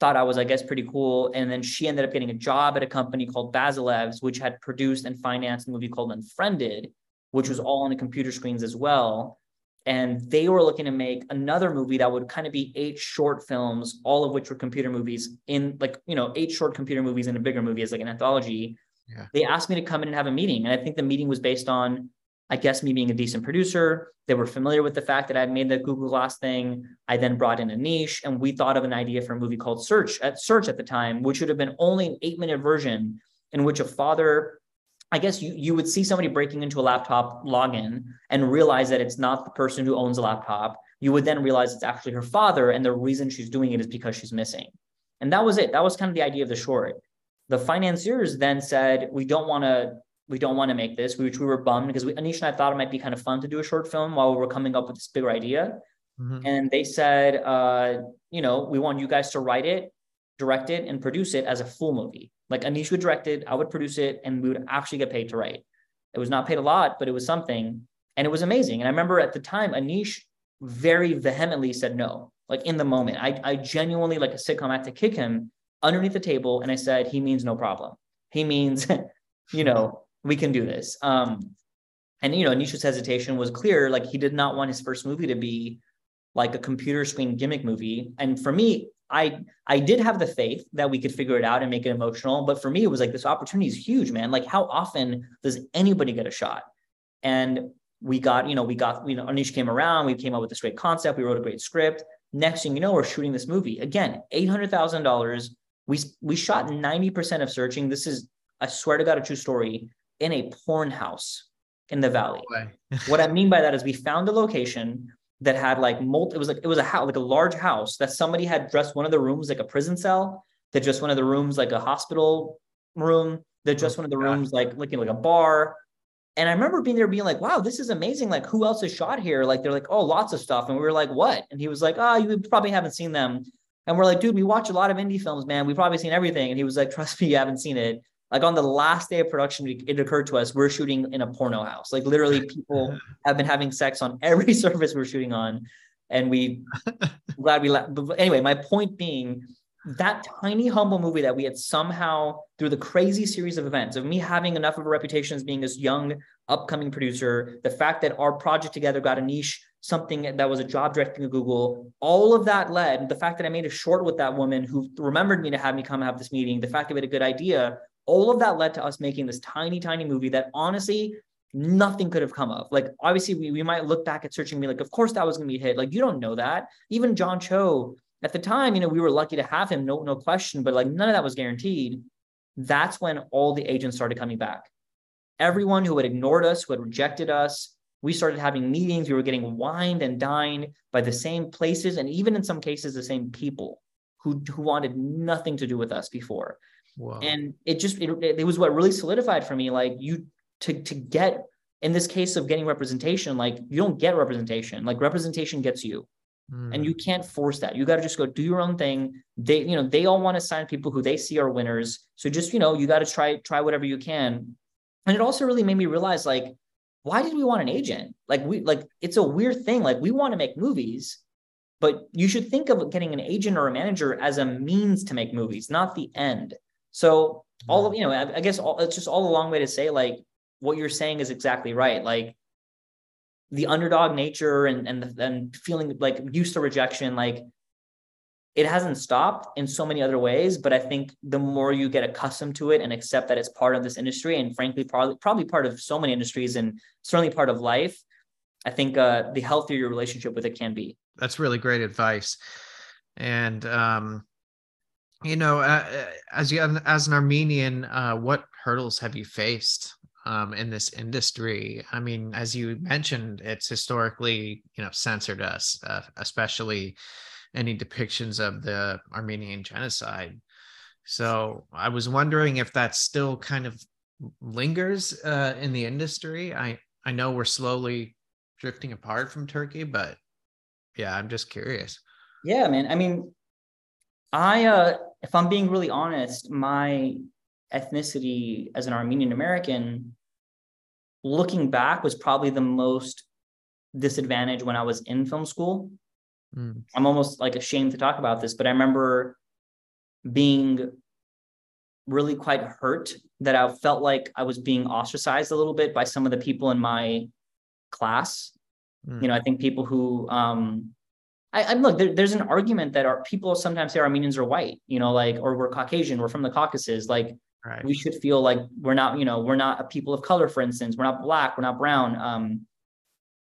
thought I was, I guess, pretty cool. And then she ended up getting a job at a company called Bazelevs, which had produced and financed a movie called Unfriended, which was mm. all on the computer screens as well. And they were looking to make another movie that would kind of be eight short films, all of which were computer movies in like, you know, eight short computer movies in a bigger movie as like an anthology. Yeah. They asked me to come in and have a meeting. And I think the meeting was based on I guess me being a decent producer, they were familiar with the fact that I'd made the Google Glass thing. I then brought in Aneesh, and we thought of an idea for a movie called Search at Search at the time, which would have been only an eight minute version in which a father, I guess you, you would see somebody breaking into a laptop login and realize that it's not the person who owns a laptop. You would then realize it's actually her father, and the reason she's doing it is because she's missing. And that was it. That was kind of the idea of the short. The financiers then said, We don't want to we don't want to make this, which we were bummed because we, Aneesh and I thought it might be kind of fun to do a short film while we were coming up with this bigger idea. Mm-hmm. And they said, uh, you know, we want you guys to write it, direct it, and produce it as a full movie. Like Aneesh would direct it, I would produce it, and we would actually get paid to write. It was not paid a lot, but it was something. And it was amazing. And I remember at the time, Aneesh very vehemently said no, like in the moment. I, I genuinely, like a sitcom, had to kick him underneath the table. And I said, he means no problem. He means, you know, we can do this. Um, and you know, Anisha's hesitation was clear. Like he did not want his first movie to be like a computer screen gimmick movie. And for me, I I did have the faith that we could figure it out and make it emotional. But for me, it was like this opportunity is huge, man. Like how often does anybody get a shot? And we got, you know, we got, you know, Aneesh came around, we came up with this great concept, we wrote a great script. Next thing you know, we're shooting this movie. Again, $800,000. We we shot 90% of searching. This is, I swear to God, a true story, in a porn house in the valley. what I mean by that is we found a location that had like multi, it was like it was a house, like a large house that somebody had dressed one of the rooms like a prison cell, that just one of the rooms like a hospital room, that just oh, one of the rooms like looking like a bar. And I remember being there being like, wow, this is amazing. Like, who else is shot here? Like, they're like, oh, lots of stuff. And we were like, what? And he was like, oh, you probably haven't seen them. And we're like, dude, we watch a lot of indie films, man. We've probably seen everything. And he was like, trust me, you haven't seen it like on the last day of production it occurred to us we're shooting in a porno house. Like literally people have been having sex on every surface we're shooting on and we glad we left but anyway my point being that tiny humble movie that we had somehow through the crazy series of events of me having enough of a reputation as being this young upcoming producer the fact that our project together got Aneesh something that was a job directing at google all of that led the fact that i made a short with that woman who remembered me to have me come have this meeting the fact that we had a good idea all of that led to us making this tiny, tiny movie that honestly nothing could have come of. Like, obviously, we, we might look back at searching me like, of course that was going to be a hit. Like, you don't know that. Even John Cho, at the time, you know, we were lucky to have him, no, no question, but like none of that was guaranteed. That's when all the agents started coming back. Everyone who had ignored us, who had rejected us, we started having meetings. We were getting wined and dined by the same places, and even in some cases, the same people who, who wanted nothing to do with us before. And it just it, it was what really solidified for me like you to to get in this case of getting representation like you don't get representation. Like representation gets you. Mm. and you can't force that. You got to just go do your own thing. They you know they all want to sign people who they see are winners. So just you know you got to try try whatever you can. And it also really made me realize like why did we want an agent? Like we like it's a weird thing. Like we want to make movies but you should think of getting an agent or a manager as a means to make movies not the end so all of you know, I, I guess all, it's just all a long way to say like what you're saying is exactly right. Like the underdog nature and and and feeling like used to rejection, like it hasn't stopped in so many other ways. But I think the more you get accustomed to it and accept that it's part of this industry, and frankly, probably probably part of so many industries, and certainly part of life, I think uh, the healthier your relationship with it can be. That's really great advice. And um, you know, uh, uh, as you as an Armenian, uh, what hurdles have you faced um, in this industry? I mean, as you mentioned, it's historically you know censored us, uh, especially any depictions of the Armenian genocide. So I was wondering if that still kind of lingers uh, in the industry. I I know we're slowly drifting apart from Turkey, but yeah, I'm just curious. Yeah, man. I mean, I, uh, if I'm being really honest, my ethnicity as an Armenian American, looking back, was probably the most disadvantaged when I was in film school. Mm. I'm almost like ashamed to talk about this, but I remember being really quite hurt that I felt like I was being ostracized a little bit by some of the people in my class. Mm. You know, I think people who um, I, I look, there, there's an argument that our people sometimes say Armenians are white, you know, like, or we're Caucasian, we're from the Caucasus. Like, right. we should feel like we're not, you know, we're not a people of color, for instance, we're not black, we're not brown. Um,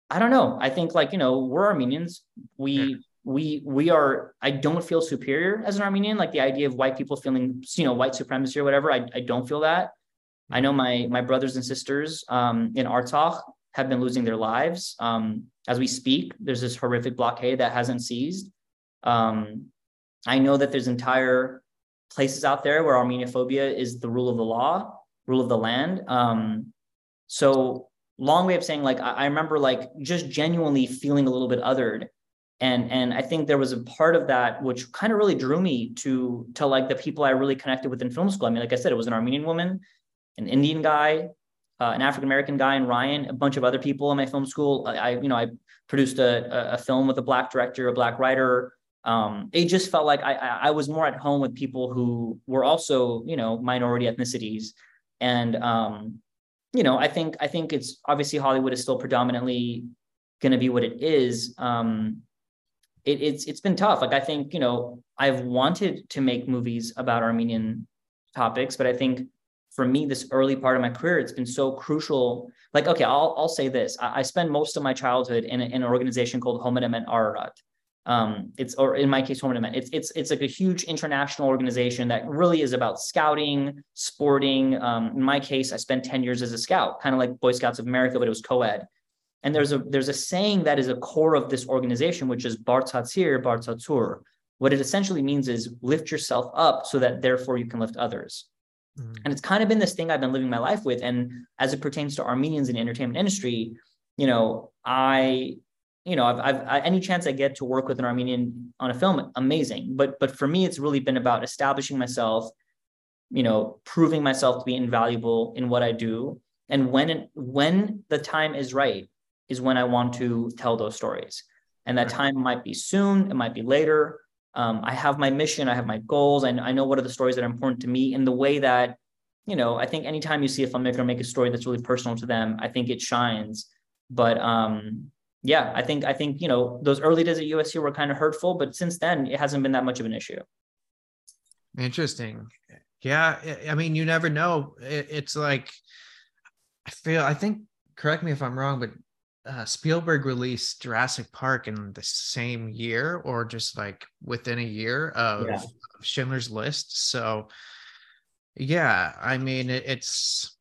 I don't know. I think like, you know, we're Armenians. We, yeah. we, we are, I don't feel superior as an Armenian. Like the idea of white people feeling, you know, white supremacy or whatever. I, I don't feel that. I know my, my brothers and sisters um, in Artsakh have been losing their lives. Um, as we speak, there's this horrific blockade that hasn't ceased. Um, I know that there's entire places out there where Armenophobia is the rule of the law, rule of the land. Um, so long way of saying, like, I, I remember like just genuinely feeling a little bit othered. And, and I think there was a part of that which kind of really drew me to to like the people I really connected with in film school. I mean, like I said, it was an Armenian woman, an Indian guy, uh, an African American guy and Ryan, a bunch of other people in my film school. I, I you know, I produced a, a film with a black director, a black writer. Um, it just felt like I, I was more at home with people who were also, you know, minority ethnicities. And, um, you know, I think, I think it's obviously Hollywood is still predominantly going to be what it is. Um, it, it's it's been tough. Like I think you know I've wanted to make movies about Armenian topics, but I think for me this early part of my career it's been so crucial. Like okay, I'll I'll say this: I, I spent most of my childhood in, in an organization called Homenetmen Ararat. Um, it's or in my case, Homenemen. It's it's it's like a huge international organization that really is about scouting, sporting. Um, in my case, I spent ten years as a scout, kind of like Boy Scouts of America, but it was co-ed. And there's a there's a saying that is a core of this organization, which is Bartzatzir, Bartzatzur. What it essentially means is lift yourself up so that therefore you can lift others. Mm-hmm. And it's kind of been this thing I've been living my life with. And as it pertains to Armenians in the entertainment industry, you know, I, you know, I've, I've I, any chance I get to work with an Armenian on a film, amazing. But but for me, it's really been about establishing myself, you know, proving myself to be invaluable in what I do. And when when the time is right, is when I want to tell those stories. And that time might be soon, it might be later. Um, I have my mission, I have my goals, I, I know what are the stories that are important to me in the way that, you know, I think anytime you see a filmmaker make a story that's really personal to them, I think it shines. But um, yeah, I think I think you know those early days at USC were kind of hurtful, but since then it hasn't been that much of an issue. Interesting. Yeah, I mean, you never know. It's like I feel. I think. Correct me if I'm wrong, but uh, Spielberg released Jurassic Park in the same year or just like within a year of, yeah. of Schindler's List. So, yeah, I mean, it, it's,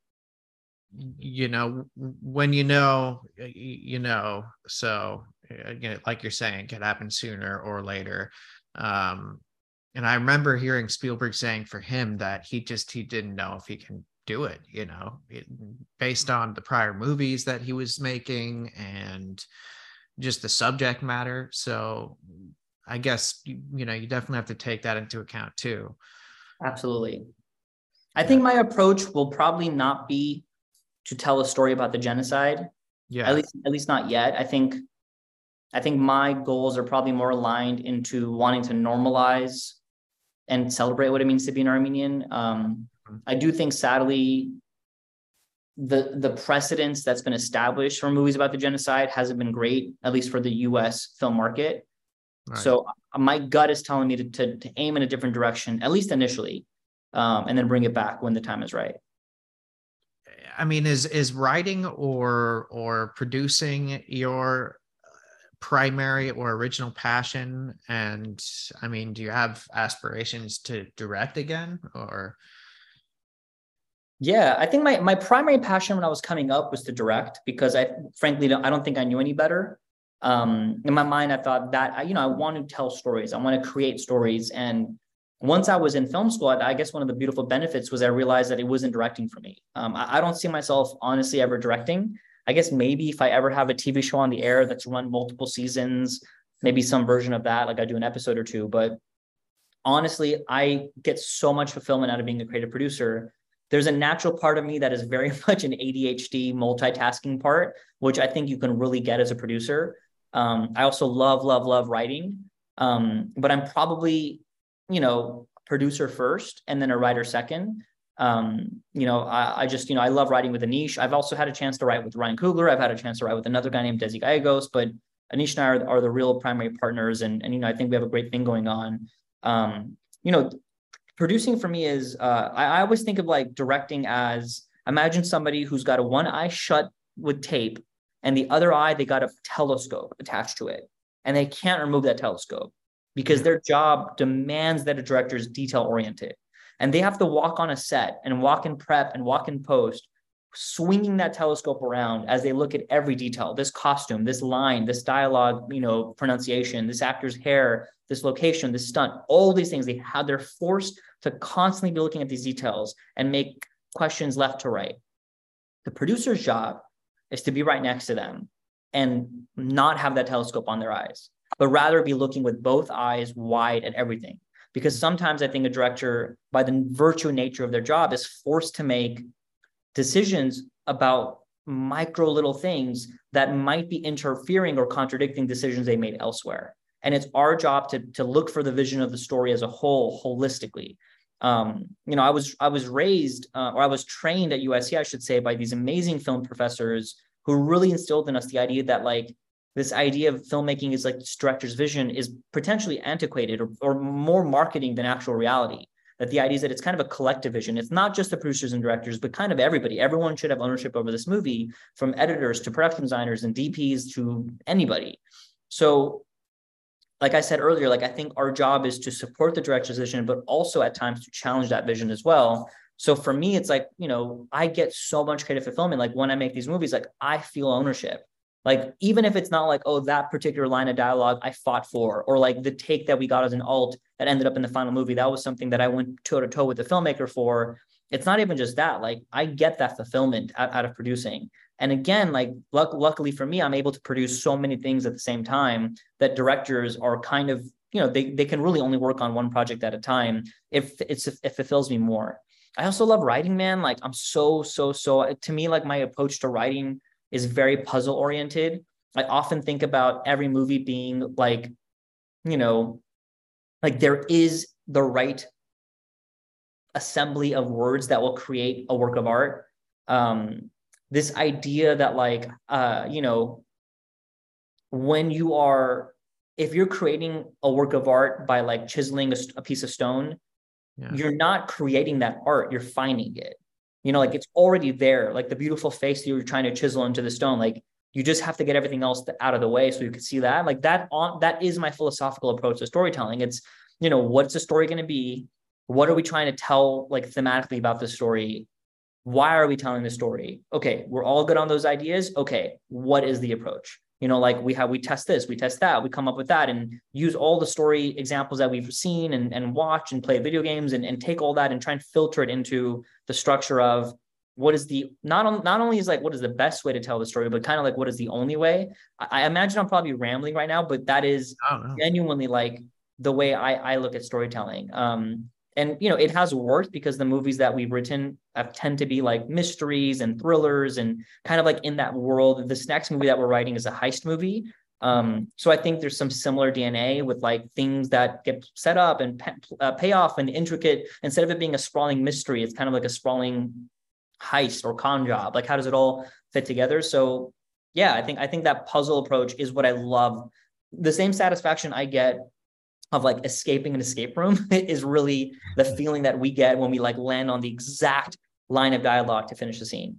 you know, when you know, you know, so again, like you're saying, it could happen sooner or later. Um, and I remember hearing Spielberg saying for him that he just he didn't know if he can do it you know it, based on the prior movies that he was making and just the subject matter. So i guess you, you know you definitely have to take that into account too. Absolutely. I think my approach will probably not be to tell a story about the genocide. Yeah. At least at least not yet. I think i think my goals are probably more aligned into wanting to normalize and celebrate what it means to be an armenian. Um, I do think, sadly, the the precedence that's been established for movies about the genocide hasn't been great, at least for the U.S. film market. Right. So uh, my gut is telling me to, to, to aim in a different direction, at least initially, um, and then bring it back when the time is right. I mean, is is writing or or producing your primary or original passion? And I mean, do you have aspirations to direct again, or? Yeah, I think my my primary passion when I was coming up was to direct because I frankly don't, I don't think I knew any better. Um, in my mind, I thought that I, you know I want to tell stories, I want to create stories, and once I was in film school, I, I guess one of the beautiful benefits was I realized that it wasn't directing for me. Um, I, I don't see myself honestly ever directing. I guess maybe if I ever have a TV show on the air that's run multiple seasons, maybe some version of that, like I do an episode or two. But honestly, I get so much fulfillment out of being a creative producer there's a natural part of me that is very much an ADHD multitasking part, which I think you can really get as a producer. Um, I also love, love, love writing, um, but I'm probably, you know, producer first and then a writer second. Um, you know, I, I, just, you know, I love writing with Aneesh. I've also had a chance to write with Ryan Coogler. I've had a chance to write with another guy named Desi Gallegos, but Aneesh and I are, are the real primary partners. And, and, you know, I think we have a great thing going on. Um, you know, producing for me is uh, I, I always think of like directing as imagine somebody who's got a one eye shut with tape and the other eye they got a telescope attached to it and they can't remove that telescope because their job demands that a director is detail oriented and they have to walk on a set and walk in prep and walk in post swinging that telescope around as they look at every detail this costume this line this dialogue you know pronunciation this actor's hair this location this stunt all these things they have they're forced to constantly be looking at these details and make questions left to right the producer's job is to be right next to them and not have that telescope on their eyes but rather be looking with both eyes wide at everything because sometimes i think a director by the virtue nature of their job is forced to make decisions about micro little things that might be interfering or contradicting decisions they made elsewhere. And it's our job to, to look for the vision of the story as a whole, holistically. Um, you know, I was I was raised uh, or I was trained at USC, I should say, by these amazing film professors who really instilled in us the idea that like this idea of filmmaking is like director's vision is potentially antiquated or, or more marketing than actual reality that the idea is that it's kind of a collective vision. It's not just the producers and directors, but kind of everybody. Everyone should have ownership over this movie, from editors to production designers and DPs to anybody. So, like I said earlier, like I think our job is to support the director's vision, but also at times to challenge that vision as well. So for me, it's like, you know, I get so much creative fulfillment. Like when I make these movies, like I feel ownership. Like, even if it's not like, oh, that particular line of dialogue I fought for, or like the take that we got as an alt that ended up in the final movie, that was something that I went toe to toe with the filmmaker for. It's not even just that. Like, I get that fulfillment out, out of producing. And again, like, luck, luckily for me, I'm able to produce so many things at the same time that directors are kind of, you know, they, they can really only work on one project at a time if it's if it fulfills me more. I also love writing, man. Like, I'm so, so, so, to me, like, my approach to writing is very puzzle oriented. I often think about every movie being like, you know, like there is the right assembly of words that will create a work of art. Um, this idea that like, uh, you know, when you are, if you're creating a work of art by like chiseling a, a piece of stone, yeah. you're not creating that art, you're finding it. You know like it's already there like the beautiful face that you're trying to chisel into the stone like you just have to get everything else out of the way so you can see that. Like that on that is my philosophical approach to storytelling. It's you know what's the story going to be? What are we trying to tell like thematically about the story why are we telling the story? Okay we're all good on those ideas. Okay what is the approach? You know like we have we test this we test that we come up with that and use all the story examples that we've seen and, and watch and play video games and, and take all that and try and filter it into the structure of what is the not, on, not only is like what is the best way to tell the story but kind of like what is the only way? I, I imagine i'm probably rambling right now but that is genuinely like the way i i look at storytelling. Um and you know it has worked because the movies that we've written have tend to be like mysteries and thrillers and kind of like in that world. This next movie that we're writing is a heist movie. Um, so i think there's some similar dna with like things that get set up and uh, pay off and intricate. Instead of it being a sprawling mystery it's kind of like a sprawling heist or con job. Like how does it all fit together? So yeah i think i think that puzzle approach is what i love. The same satisfaction i get of like escaping an escape room is really the mm-hmm. feeling that we get when we like land on the exact line of dialogue to finish the scene.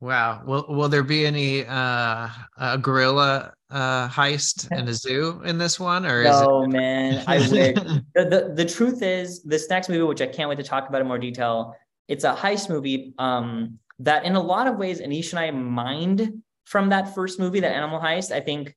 Wow. Will will there be any uh a gorilla uh heist in a zoo in this one or no, it... man. I wish. the, the the truth is this next movie, which I can't wait to talk about in more detail, it's a heist movie um that in a lot of ways Aneesh and I mined from that first movie, that animal heist. I think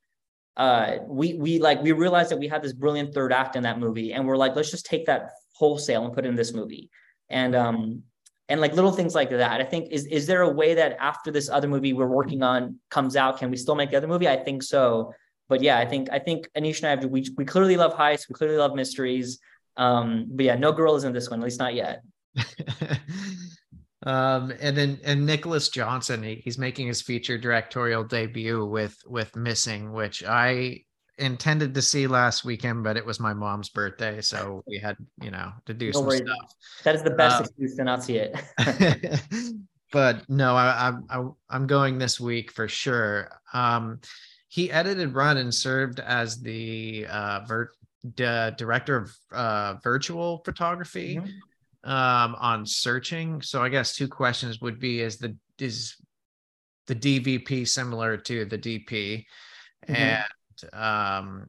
uh, we we like we realized that we had this brilliant third act in that movie, and we're like, let's just take that wholesale and put it in this movie, and um and like little things like that. I think is is there a way that after this other movie we're working on comes out, can we still make the other movie? I think so, but yeah, I think I think Aneesh and I have, we we clearly love heists, we clearly love mysteries, um, but yeah, no girl is in this one, at least not yet. Um, and then and Nicholas Johnson, he, he's making his feature directorial debut with with Missing, which I intended to see last weekend, but it was my mom's birthday, so we had you know to do no some worries. stuff. That is the best um, excuse to not see it. but no, I, I I'm going this week for sure. Um, he edited, run, and served as the uh, ver- d- director of uh, virtual photography. Mm-hmm um, on searching. So I guess two questions would be: Is the is the DVP similar to the DP, mm-hmm. and um,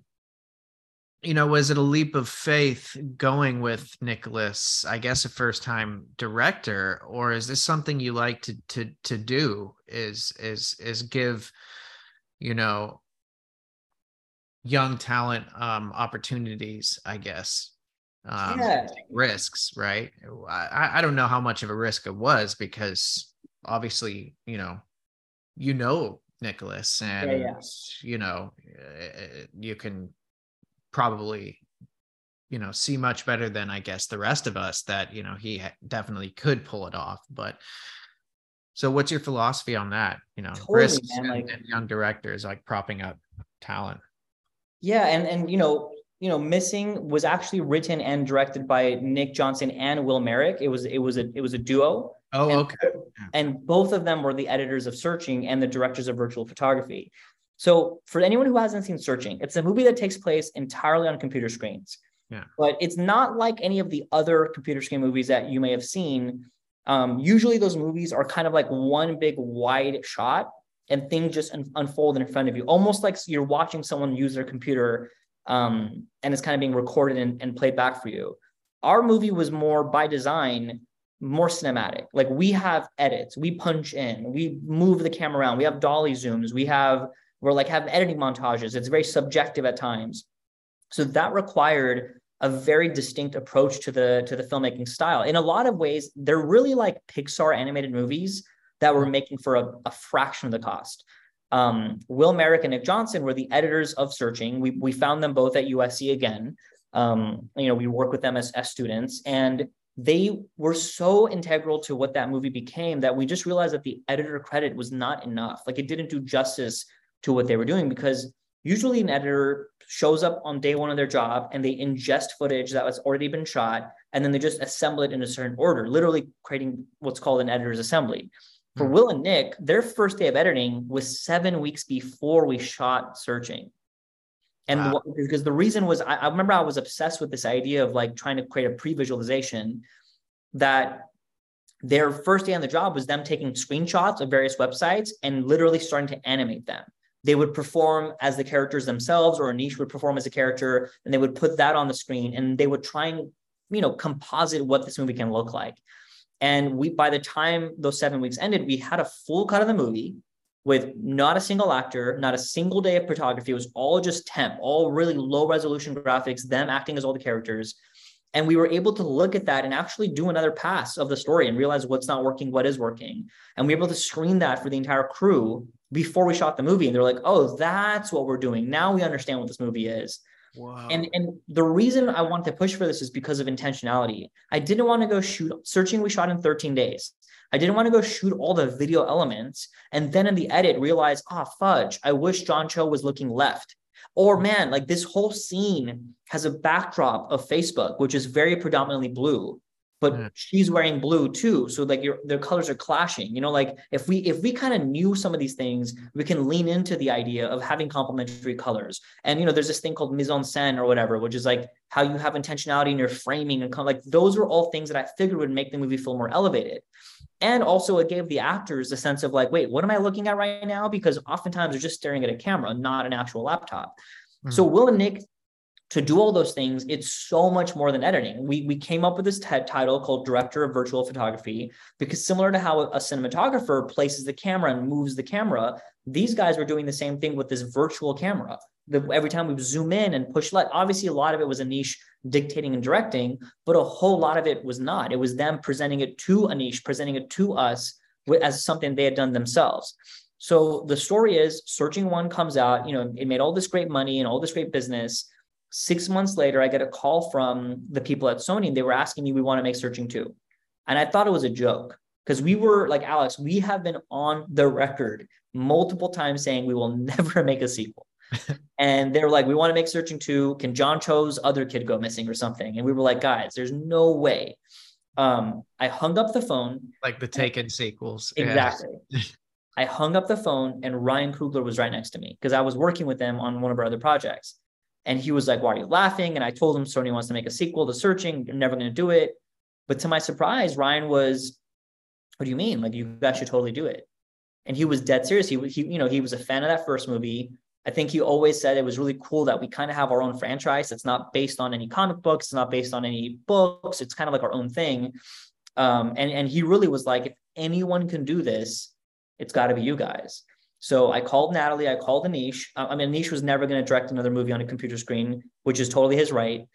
you know, was it a leap of faith going with Nicholas? I guess a first time director, or is this something you like to to to do? Is is is give you know young talent um opportunities i guess um, yeah. risks, right? I, I don't know how much of a risk it was because obviously, you know, you know Nicholas, and yeah, yeah. you know, eh, you can probably, you know, see much better than I guess the rest of us that you know he definitely could pull it off. But so, what's your philosophy on that? You know, totally, risks man, and, like, and young directors like propping up talent. Yeah, and and you know, you know, Missing was actually written and directed by Nick Johnson and Will Merrick. It was it was a it was a duo. Oh, and, okay. And both of them were the editors of Searching and the directors of Virtual Photography. So for anyone who hasn't seen Searching, it's a movie that takes place entirely on computer screens. Yeah. But it's not like any of the other computer screen movies that you may have seen. Um, usually those movies are kind of like one big wide shot and things just un- unfold in front of you, almost like you're watching someone use their computer um, and it's kind of being recorded and, and played back for you. Our movie was more by design, more cinematic. Like we have edits, we punch in, we move the camera around, we have dolly zooms, we have we're like have editing montages. It's very subjective at times. So that required a very distinct approach to the to the filmmaking style. In a lot of ways, they're really like Pixar animated movies that were making for a, a fraction of the cost. Um, Will Merrick and Nick Johnson were the editors of Searching. We, we found them both at USC again. Um, you know, we work with them as, as students, and they were so integral to what that movie became that we just realized that the editor credit was not enough. Like it didn't do justice to what they were doing because usually an editor shows up on day one of their job and they ingest footage that has already been shot and then they just assemble it in a certain order, literally creating what's called an editor's assembly. For hmm. Will and Nick, their first day of editing was seven weeks before we shot Searching. And wow. the, because the reason was, I, I remember I was obsessed with this idea of like trying to create a pre visualization that their first day on the job was them taking screenshots of various websites and literally starting to animate them they would perform as the characters themselves or Aneesh would perform as a character and they would put that on the screen and they would try and you know composite what this movie can look like and we by the time those seven weeks ended we had a full cut of the movie with not a single actor not a single day of photography. It was all just temp all really low resolution graphics them acting as all the characters. And we were able to look at that and actually do another pass of the story and realize what's not working what is working. And we were able to screen that for the entire crew before we shot the movie. And they're like oh that's what we're doing. Now we understand what this movie is wow. and and the reason i wanted to push for this is because of intentionality. I didn't want to go shoot searching we shot in 13 days. I didn't want to go shoot all the video elements and then in the edit realize ah oh, fudge i wish john cho was looking left. Or man like this whole scene has a backdrop of facebook which is very predominantly blue but yeah. she's wearing blue too so like your their colors are clashing you know like if we if we kind of knew some of these things we can lean into the idea of having complementary colors and you know there's this thing called mise en scène or whatever which is like how you have intentionality in your framing and like those were all things that i figured would make the movie feel more elevated and also it gave the actors a sense of like wait what am i looking at right now because oftentimes they're just staring at a camera not an actual laptop mm-hmm. so will and nick to do all those things, it's so much more than editing. We, we came up with this TED title called Director of Virtual Photography because similar to how a cinematographer places the camera and moves the camera, these guys were doing the same thing with this virtual camera. The, every time we zoom in and push let, obviously a lot of it was Aneesh dictating and directing, but a whole lot of it was not. It was them presenting it to Aneesh, presenting it to us as something they had done themselves. So the story is Searching One comes out, you know, it made all this great money and all this great business Six months later, I get a call from the people at Sony, and they were asking me, we want to make Searching 2. And I thought it was a joke because we were like, Alex, we have been on the record multiple times saying we will never make a sequel. and they were like, we want to make Searching 2. Can John Cho's other kid go missing or something? And we were like, guys, there's no way. Um, I hung up the phone. Like the Taken sequels. Exactly. Yeah. I hung up the phone and Ryan Coogler was right next to me because I was working with them on one of our other projects. And he was like, Why are you laughing? And I told him Sony wants to make a sequel to Searching. You're never going to do it. But to my surprise, Ryan was, What do you mean? Like, you guys should totally do it. And he was dead serious. He, he, you know, he was a fan of that first movie. I think he always said it was really cool that we kind of have our own franchise. It's not based on any comic books. It's not based on any books. It's kind of like our own thing. Um, and, and he really was like, if anyone can do this, it's got to be you guys. So I called Natalie, I called Aneesh. I mean, Aneesh was never going to direct another movie on a computer screen, which is totally his right.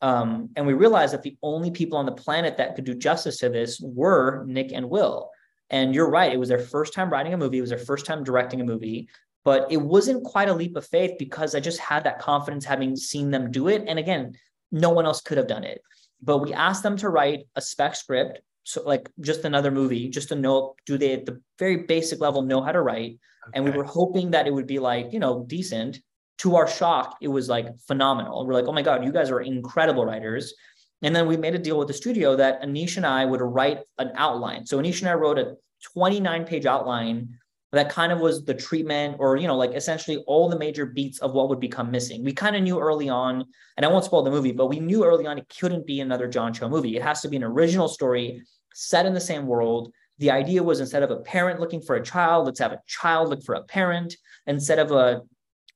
Um, and we realized that the only people on the planet that could do justice to this were Nick and Will. And you're right, it was their first time writing a movie, it was their first time directing a movie, but it wasn't quite a leap of faith because I just had that confidence having seen them do it. And again, no one else could have done it. But we asked them to write a spec script so like just another movie just to know do they at the very basic level know how to write okay. and we were hoping that it would be like you know decent. To our shock it was like phenomenal. We're like oh my god you guys are incredible writers. And then we made a deal with the studio that aneesh and i would write an outline. So aneesh and i wrote a 29 page outline that kind of was the treatment or you know like essentially all the major beats of what would become missing. We kind of knew early on and i won't spoil the movie but we knew early on it couldn't be another john cho movie. It has to be an original story set in the same world the idea was instead of a parent looking for a child let's have a child look for a parent. Instead of a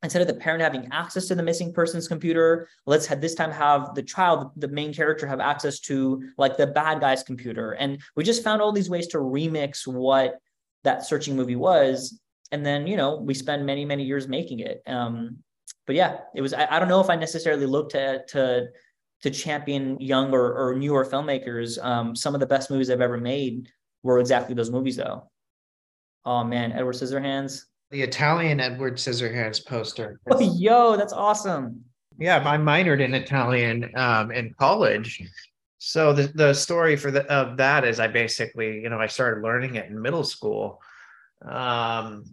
instead of the parent having access to the missing person's computer let's have this time have the child the main character have access to like the bad guy's computer. And we just found all these ways to remix what that searching movie was. And then you know we spend many many years making it. Um but yeah it was i, I don't know if i necessarily look to to to champion young or, or newer filmmakers. Um some of the best movies i've ever made were exactly those movies though. Oh man edward scissorhands. The italian edward scissorhands poster. Oh yo that's awesome. Yeah i minored in italian um in college. So the, the story for the of that is I basically, you know, I started learning it in middle school. Um,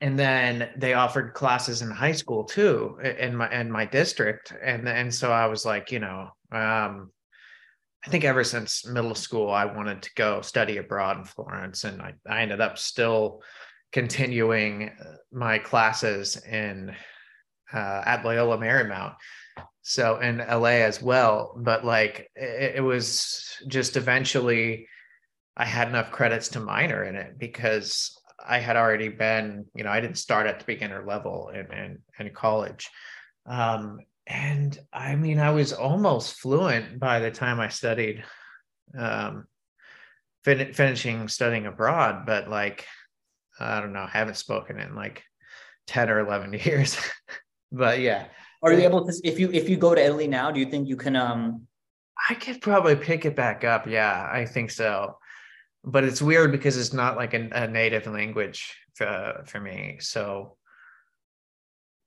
and then they offered classes in high school too in my in my district. And and so I was like, you know, um, I think ever since middle school, I wanted to go study abroad in Florence. And I, I ended up still continuing my classes in uh, at Loyola Marymount so in LA as well. But like it, it, was just eventually I had enough credits to minor in it because I had already been, you know, I didn't start at the beginner level in in, in college. Um, and I mean, I was almost fluent by the time I studied, um, fin- finishing studying abroad. But like, I don't know, I haven't spoken in like 10 or 11 years. but yeah, are you able to if you if you go to Italy now, do you think you can um I could probably pick it back up. Yeah, I think so. But it's weird because it's not like a, a native language for, for me. So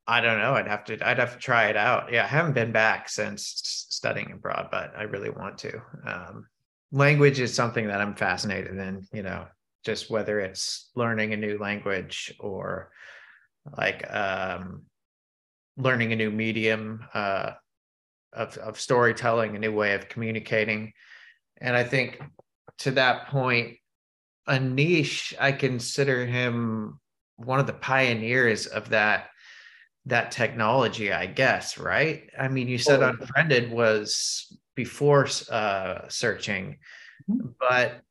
I don't know. I'd have to I'd have to try it out. Yeah, I haven't been back since studying abroad, but I really want to. Um, language is something that I'm fascinated in, you know, just whether it's learning a new language or like um learning a new medium uh, of, of storytelling, a new way of communicating. And I think to that point, Aneesh, I consider him one of the pioneers of that that technology, I guess, right? I mean, you said. Unfriended was before uh, searching, mm-hmm. but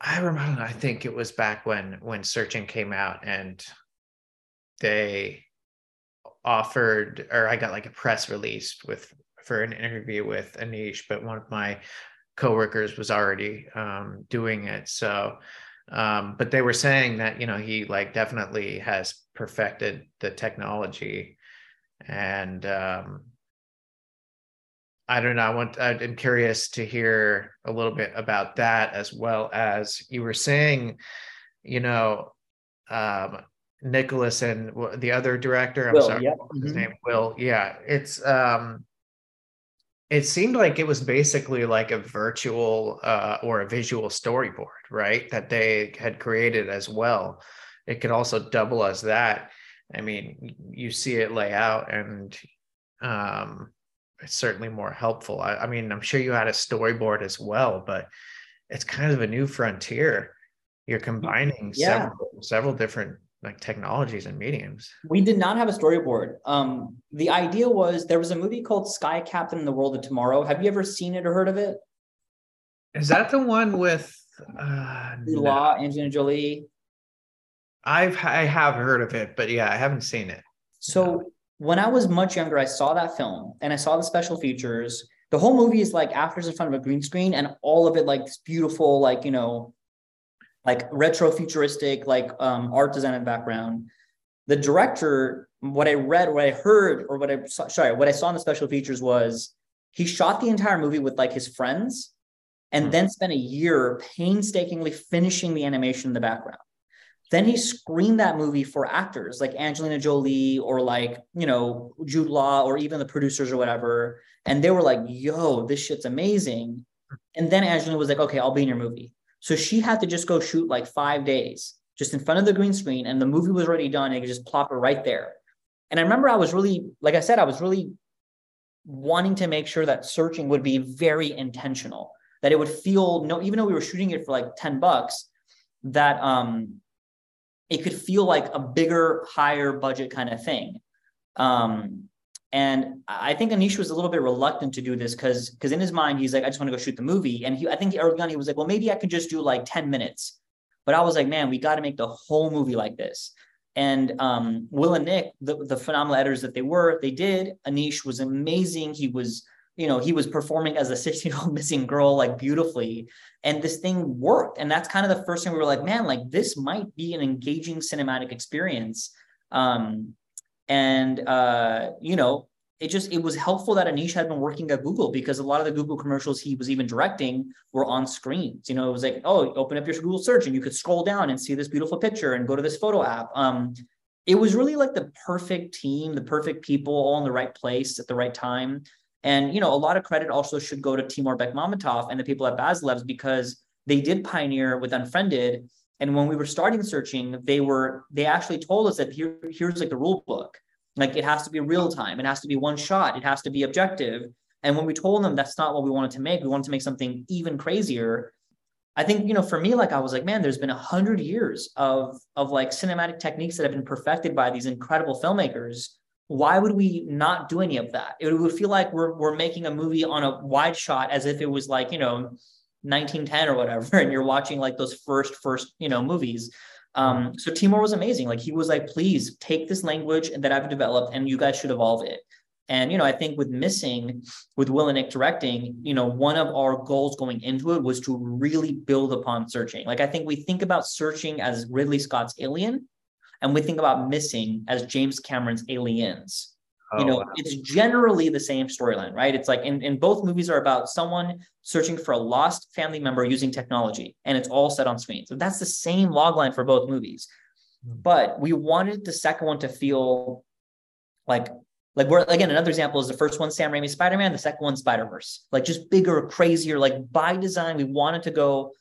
I remember, I think it was back when when searching came out and they offered or I got like a press release with for an interview with Aneesh, but one of my coworkers was already um, doing it. So, um, but they were saying that you know he like definitely has perfected the technology, and um, I don't know. I want. I'm curious to hear a little bit about that as well as you were saying. You know, um, Nicholas and the other director. I'm Will, sorry, yeah. his mm-hmm. name Will. Yeah, it's um, it seemed like it was basically like a virtual uh, or a visual storyboard, right? That they had created as well. It could also double as that. I mean, you see it lay out, and um, it's certainly more helpful. I, I mean, I'm sure you had a storyboard as well, but it's kind of a new frontier. You're combining yeah. several several different like technologies and mediums. We did not have a storyboard. Um, the idea was there was a movie called Sky Captain and the World of Tomorrow. Have you ever seen it or heard of it? Is that the one with uh, Law, no. Angelina Jolie? I've I have heard of it, but yeah, I haven't seen it. So when I was much younger, I saw that film and I saw the special features. The whole movie is like actors in front of a green screen, and all of it like this beautiful, like you know, like retro futuristic, like um, art design and background. The director, what I read, what I heard, or what I saw, sorry, what I saw in the special features was he shot the entire movie with like his friends and mm-hmm. then spent a year painstakingly finishing the animation in the background. Then he screened that movie for actors like Angelina Jolie or like, you know, Jude Law or even the producers or whatever. And they were like, yo, this shit's amazing. And then Angelina was like, okay, I'll be in your movie. So she had to just go shoot like five days just in front of the green screen, and the movie was already done. And could just plop her right there. And I remember I was really, like I said, I was really wanting to make sure that searching would be very intentional, that it would feel no, even though we were shooting it for like 10 bucks, that um it could feel like a bigger, higher budget kind of thing. Um, and I think Aneesh was a little bit reluctant to do this because because in his mind he's like, I just want to go shoot the movie. And he, I think early on he was like, well, maybe I could just do like 10 minutes. But I was like, man, we got to make the whole movie like this. And um, Will and Nick, the, the phenomenal editors that they were, they did. Aneesh was amazing. He was, you know, he was performing as a 16 year old missing girl like beautifully. And this thing worked. And that's kind of the first thing we were like, man, like this might be an engaging cinematic experience. Um, and uh, you know, it just it was helpful that Aneesh had been working at Google because a lot of the Google commercials he was even directing were on screens. You know, it was like, oh, open up your Google search and you could scroll down and see this beautiful picture and go to this photo app. Um, it was really like the perfect team, the perfect people, all in the right place at the right time. And you know, a lot of credit also should go to Timur Bekmambetov and the people at Bazelevs because they did pioneer with Unfriended. And when we were starting searching, they were they actually told us that here here's like the rule book like it has to be real time. It has to be one shot. It has to be objective. And when we told them that's not what we wanted to make, we wanted to make something even crazier. I think, you know, for me, like I was like, man, there's been a hundred years of of like cinematic techniques that have been perfected by these incredible filmmakers. Why would we not do any of that? It would feel like we're we're making a movie on a wide shot as if it was like, you know, 1910 or whatever, and you're watching like those first first, you know, movies. Um, so Timur was amazing. Like he was like, please take this language that I've developed and you guys should evolve it. And, you know, I think with missing, with Will and Nick directing, you know, one of our goals going into it was to really build upon searching. Like I think we think about searching as Ridley Scott's Alien, and we think about missing as James Cameron's Aliens. Oh, you know, wow. it's generally the same storyline, right? It's like, in, in both movies are about someone searching for a lost family member using technology, and it's all set on screen. So that's the same logline for both movies. Hmm. But we wanted the second one to feel like, like we're again, another example is the first one, Sam Raimi Spider-Man, the second one, Spider-Verse, like just bigger, crazier, like by design, we wanted to go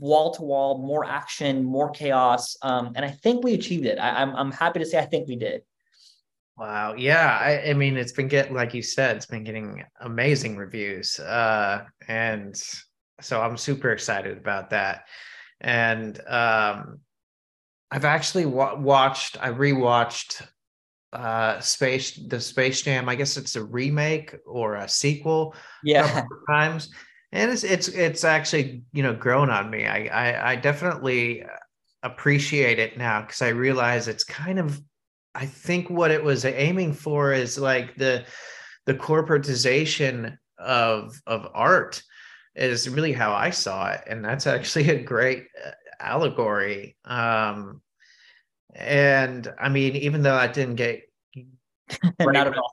wall to wall, more action, more chaos. Um, and I think we achieved it. I, I'm, I'm happy to say I think we did. Wow. Yeah. I, I, mean, it's been getting, like you said, it's been getting amazing reviews. Uh, and so I'm super excited about that. And um, I've actually wa- watched, I rewatched uh space the space jam i guess it's a remake or a sequel yeah times and it's it's it's actually you know grown on me i i, I definitely appreciate it now because i realize it's kind of I think what it was aiming for is like the the corporatization of of art is really how I saw it, and that's actually a great uh, allegory. Um, and I mean, even though I didn't get not at all.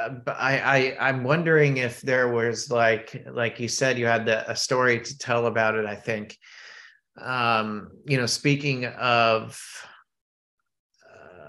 uh, but I, I I'm wondering if there was like like you said you had the, a story to tell about it. I think, um, you know, speaking of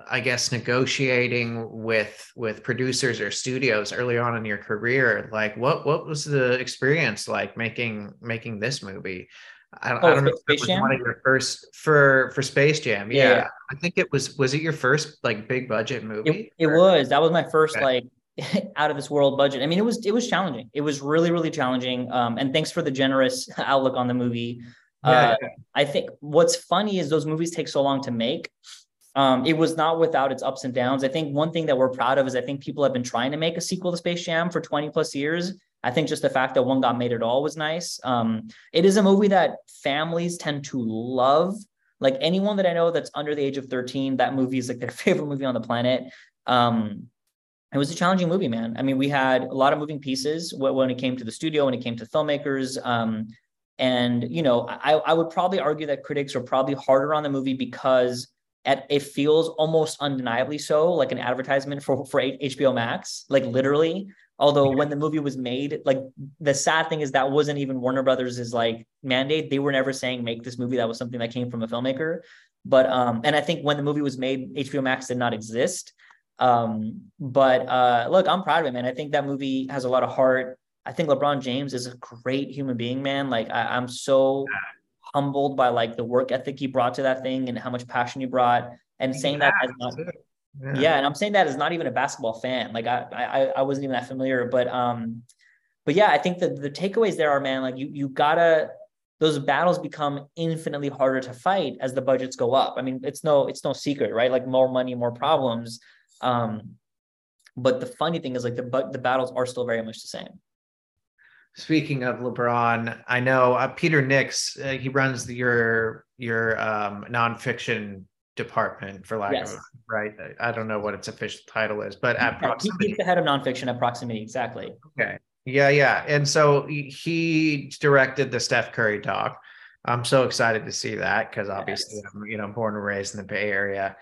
I guess negotiating with with producers or studios early on in your career, like what what was the experience like making making this movie? I, oh, I don't know if it was Jam? one of your first for for Space Jam. Yeah, yeah, I think it was. Was it your first like big budget movie? It, it was. That was my first okay. like out of this world budget. I mean, it was it was challenging. It was really really challenging. Um, and thanks for the generous outlook on the movie. Yeah, uh, yeah. I think what's funny is those movies take so long to make um, it was not without its ups and downs. I think one thing that we're proud of is I think people have been trying to make a sequel to Space Jam for 20 plus years. I think just the fact that one got made at all was nice. Um, it is a movie that families tend to love. Like anyone that I know that's under the age of 13, that movie is like their favorite movie on the planet. Um, it was a challenging movie, man. I mean, we had a lot of moving pieces when it came to the studio, when it came to filmmakers. Um, and, you know, I, I would probably argue that critics are probably harder on the movie because at, it feels almost undeniably so like an advertisement for for HBO Max, like literally. Although when the movie was made, like the sad thing is that wasn't even Warner Brothers' is like mandate. They were never saying make this movie. That was something that came from a filmmaker. But um, and I think when the movie was made, HBO Max did not exist. Um, but uh, look, I'm proud of it, man. I think that movie has a lot of heart. I think LeBron James is a great human being, man. Like I, am so humbled by like the work ethic he brought to that thing and how much passion he brought. And saying that as not, yeah. yeah. and I'm saying that as not even a basketball fan. Like I, I, I wasn't even that familiar, but um, but yeah, I think that the takeaways there are, man. Like you, you gotta those battles become infinitely harder to fight as the budgets go up. I mean, it's no it's no secret, right? Like more money, more problems. Um, but the funny thing is, like the the battles are still very much the same. Speaking of LeBron, I know uh, Peter Nicks. Uh, he runs the, your your um, nonfiction department, for lack yes. of right. I don't know what its official title is, but at proximity, he's the head of nonfiction at proximity. Exactly. Okay. Yeah, yeah. And so he directed the Steph Curry doc. I'm so excited to see that because obviously yes. I'm, you know, born and raised in the Bay Area.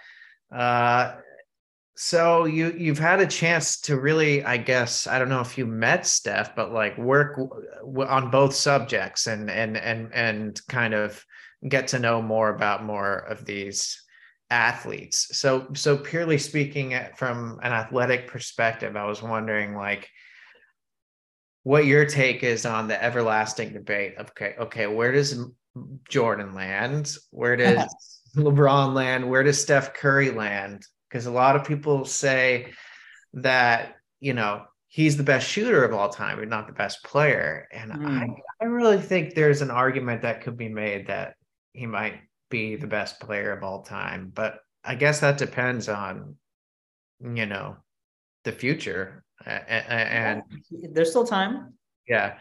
Uh, so you you've had a chance to really, I guess, I don't know if you met Steph, but like work w- on both subjects and and and and kind of get to know more about more of these athletes. So so purely speaking from an athletic perspective, I was wondering like what your take is on the everlasting debate. Okay, okay, where does Jordan land? Where does LeBron land? Where does Steph Curry land? because a lot of people say that you know he's the best shooter of all time but not the best player and mm. I, I really think there's an argument that could be made that he might be the best player of all time but i guess that depends on you know the future and, there's still time yeah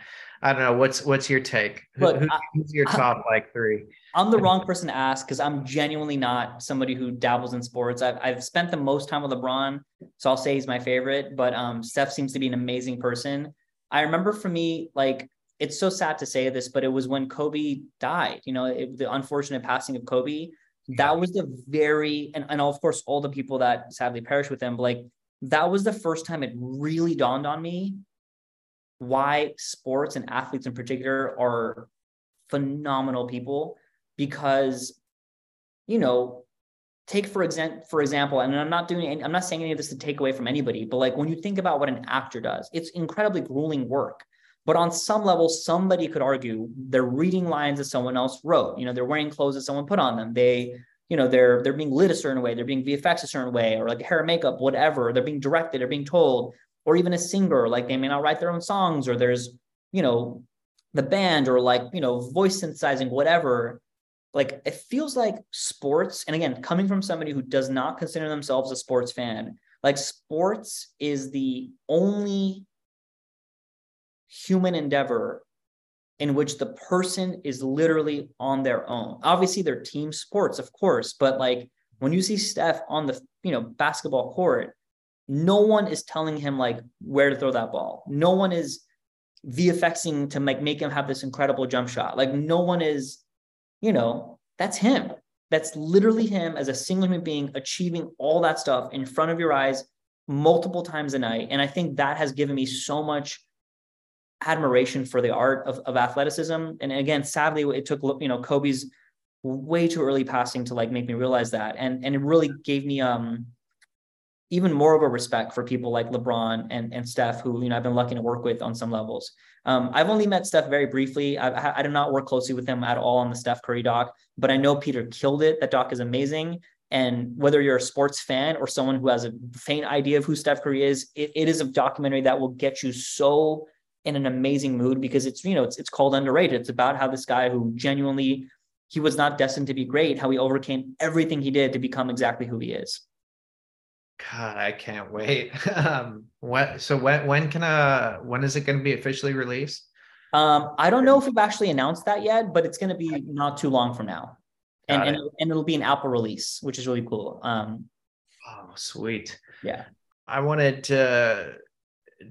I don't know. What's what's your take? Look, Who, who's your top I, like three? I'm the wrong person to ask because I'm genuinely not somebody who dabbles in sports. I've I've spent the most time with LeBron, so I'll say he's my favorite. But um, Steph seems to be an amazing person. I remember for me, like it's so sad to say this, but it was when Kobe died. You know, it, the unfortunate passing of Kobe. That was the very and and of course all the people that sadly perished with him. But like that was the first time it really dawned on me why sports and athletes in particular are phenomenal people because you know take for example for example and i'm not doing i'm not saying any of this to take away from anybody but like when you think about what an actor does it's incredibly grueling work but on some level somebody could argue they're reading lines that someone else wrote. You know they're wearing clothes that someone put on them. They you know they're they're being lit a certain way. They're being vfx a certain way or like hair and makeup whatever. They're being directed they're being told. Or even a singer like they may not write their own songs or there's you know the band or like you know voice synthesizing whatever. Like it feels like sports and again coming from somebody who does not consider themselves a sports fan like sports is the only human endeavor in which the person is literally on their own obviously they're team sports of course but like when you see steph on the you know basketball court no one is telling him like where to throw that ball. No one is VFXing to make make him have this incredible jump shot. Like no one is, you know, that's him. That's literally him as a single human being achieving all that stuff in front of your eyes multiple times a night. And I think that has given me so much admiration for the art of, of athleticism. And again, sadly, it took you know Kobe's way too early passing to like make me realize that. And and it really gave me um even more of a respect for people like LeBron and, and Steph, who you know I've been lucky to work with on some levels. Um, I've only met Steph very briefly. I, I do not work closely with him at all on the Steph Curry doc, but I know Peter killed it. That doc is amazing. And whether you're a sports fan or someone who has a faint idea of who Steph Curry is, it, it is a documentary that will get you so in an amazing mood because it's you know it's it's called underrated. It's about how this guy who genuinely he was not destined to be great, how he overcame everything he did to become exactly who he is. God, I can't wait. Um, what? So when when can uh when is it going to be officially released? Um, I don't know if we've actually announced that yet, but it's going to be not too long from now, and and, and it'll be an Apple release, which is really cool. Um, oh, sweet. Yeah. I wanted to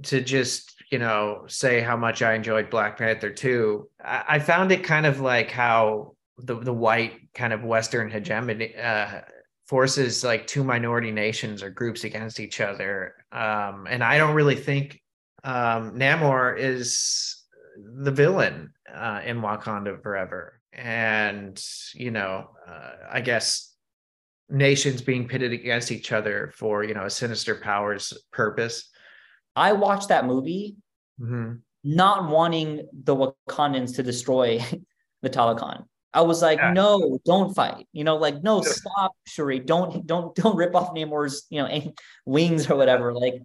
to just you know say how much I enjoyed Black Panther 2. I, I found it kind of like how the the white kind of Western hegemony uh, forces like two minority nations or groups against each other. Um, and I don't really think um, Namor is the villain uh, in Wakanda Forever. And, you know, uh, I guess nations being pitted against each other for, you know, a sinister powers purpose. I watched that movie mm-hmm. not wanting the Wakandans to destroy the Talokan. I was like, yeah. no, don't fight. You know, like, no, stop, Shuri. Don't, don't, don't rip off Namor's, you know, wings or whatever. Like,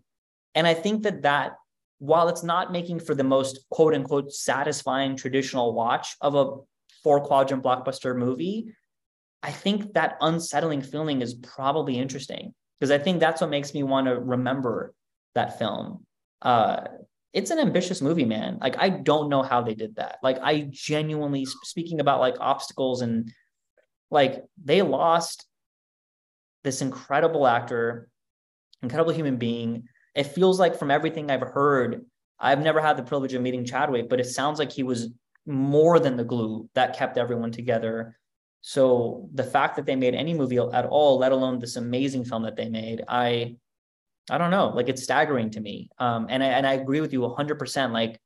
and I think that that, while it's not making for the most quote unquote satisfying traditional watch of a four quadrant blockbuster movie, I think that unsettling feeling is probably interesting because I think that's what makes me want to remember that film. Uh, it's an ambitious movie, man. Like I don't know how they did that. Like I genuinely speaking about like obstacles and like they lost this incredible actor, incredible human being. It feels like from everything I've heard, I've never had the privilege of meeting Chadwick, but it sounds like he was more than the glue that kept everyone together. So the fact that they made any movie at all, let alone this amazing film that they made, I I don't know, like it's staggering to me. Um, and I and I agree with you 100%. Like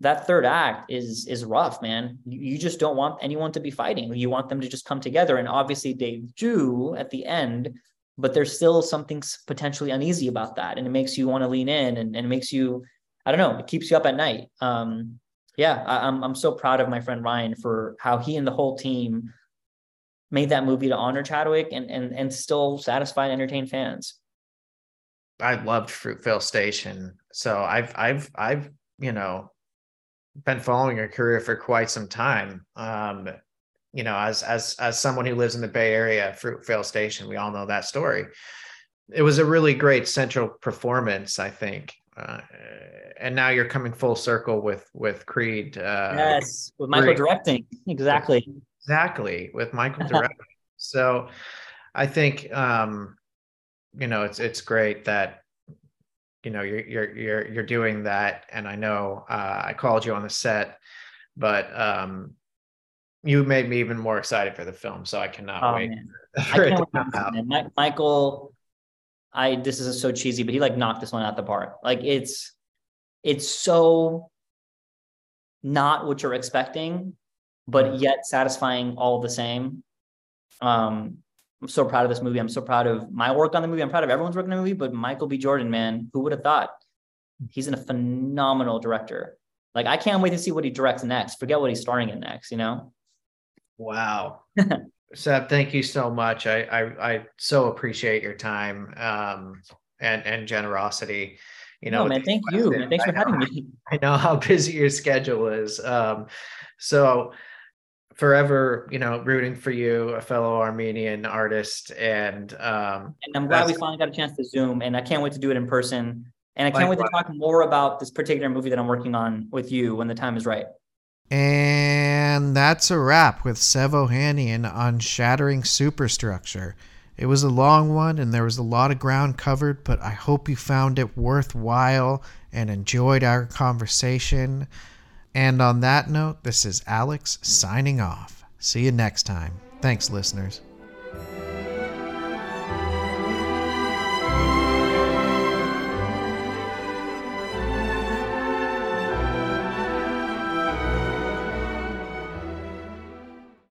that third act is is rough, man. You, you just don't want anyone to be fighting. You want them to just come together, and obviously they do at the end. But there's still something potentially uneasy about that, and it makes you want to lean in, and, and it makes you, I don't know, it keeps you up at night. Um, yeah, I, I'm I'm so proud of my friend Ryan for how he and the whole team made that movie to honor Chadwick and and and still satisfy and entertain fans. I loved Fruitvale Station. So I've I've I've you know been following your career for quite some time. Um, you know, as as as someone who lives in the Bay Area, Fruitvale Station, we all know that story. It was a really great central performance, I think. Uh, and now you're coming full circle with with Creed. Uh, yes, with Michael Creed. directing, exactly. Exactly, with Michael directing. so, I think um, you know it's it's great that you know you're you're you're you're doing that. And i know uh, i called you on the set but um you made me even more excited for the film. So i cannot oh, wait I can't wait michael i this is so cheesy but he like knocked this one out the park. Like it's it's so not what you're expecting but mm-hmm. yet satisfying all the same. Um I'm so proud of this movie. I'm so proud of my work on the movie. I'm proud of everyone's work on the movie, but Michael B. Jordan, man, who would have thought? He's in a phenomenal director. Like, I can't wait to see what he directs next. Forget what he's starring in next, you know? Wow. Sev, thank you so much. I, I, I so appreciate your time um, and, and generosity. You know, no, man, thank you. Man, thanks for having me. I know how busy your schedule is. Um, so forever, you know, rooting for you, a fellow Armenian artist, and um, and I'm glad we finally got a chance to Zoom, and I can't wait to do it in person, and I can't wait to talk more about this particular movie that I'm working on with you when the time is right. And that's a wrap with Sev Ohanian on shattering superstructure. It was a long one and there was a lot of ground covered, but I hope you found it worthwhile and enjoyed our conversation. And on that note, this is Alex signing off. See you next time. Thanks, listeners.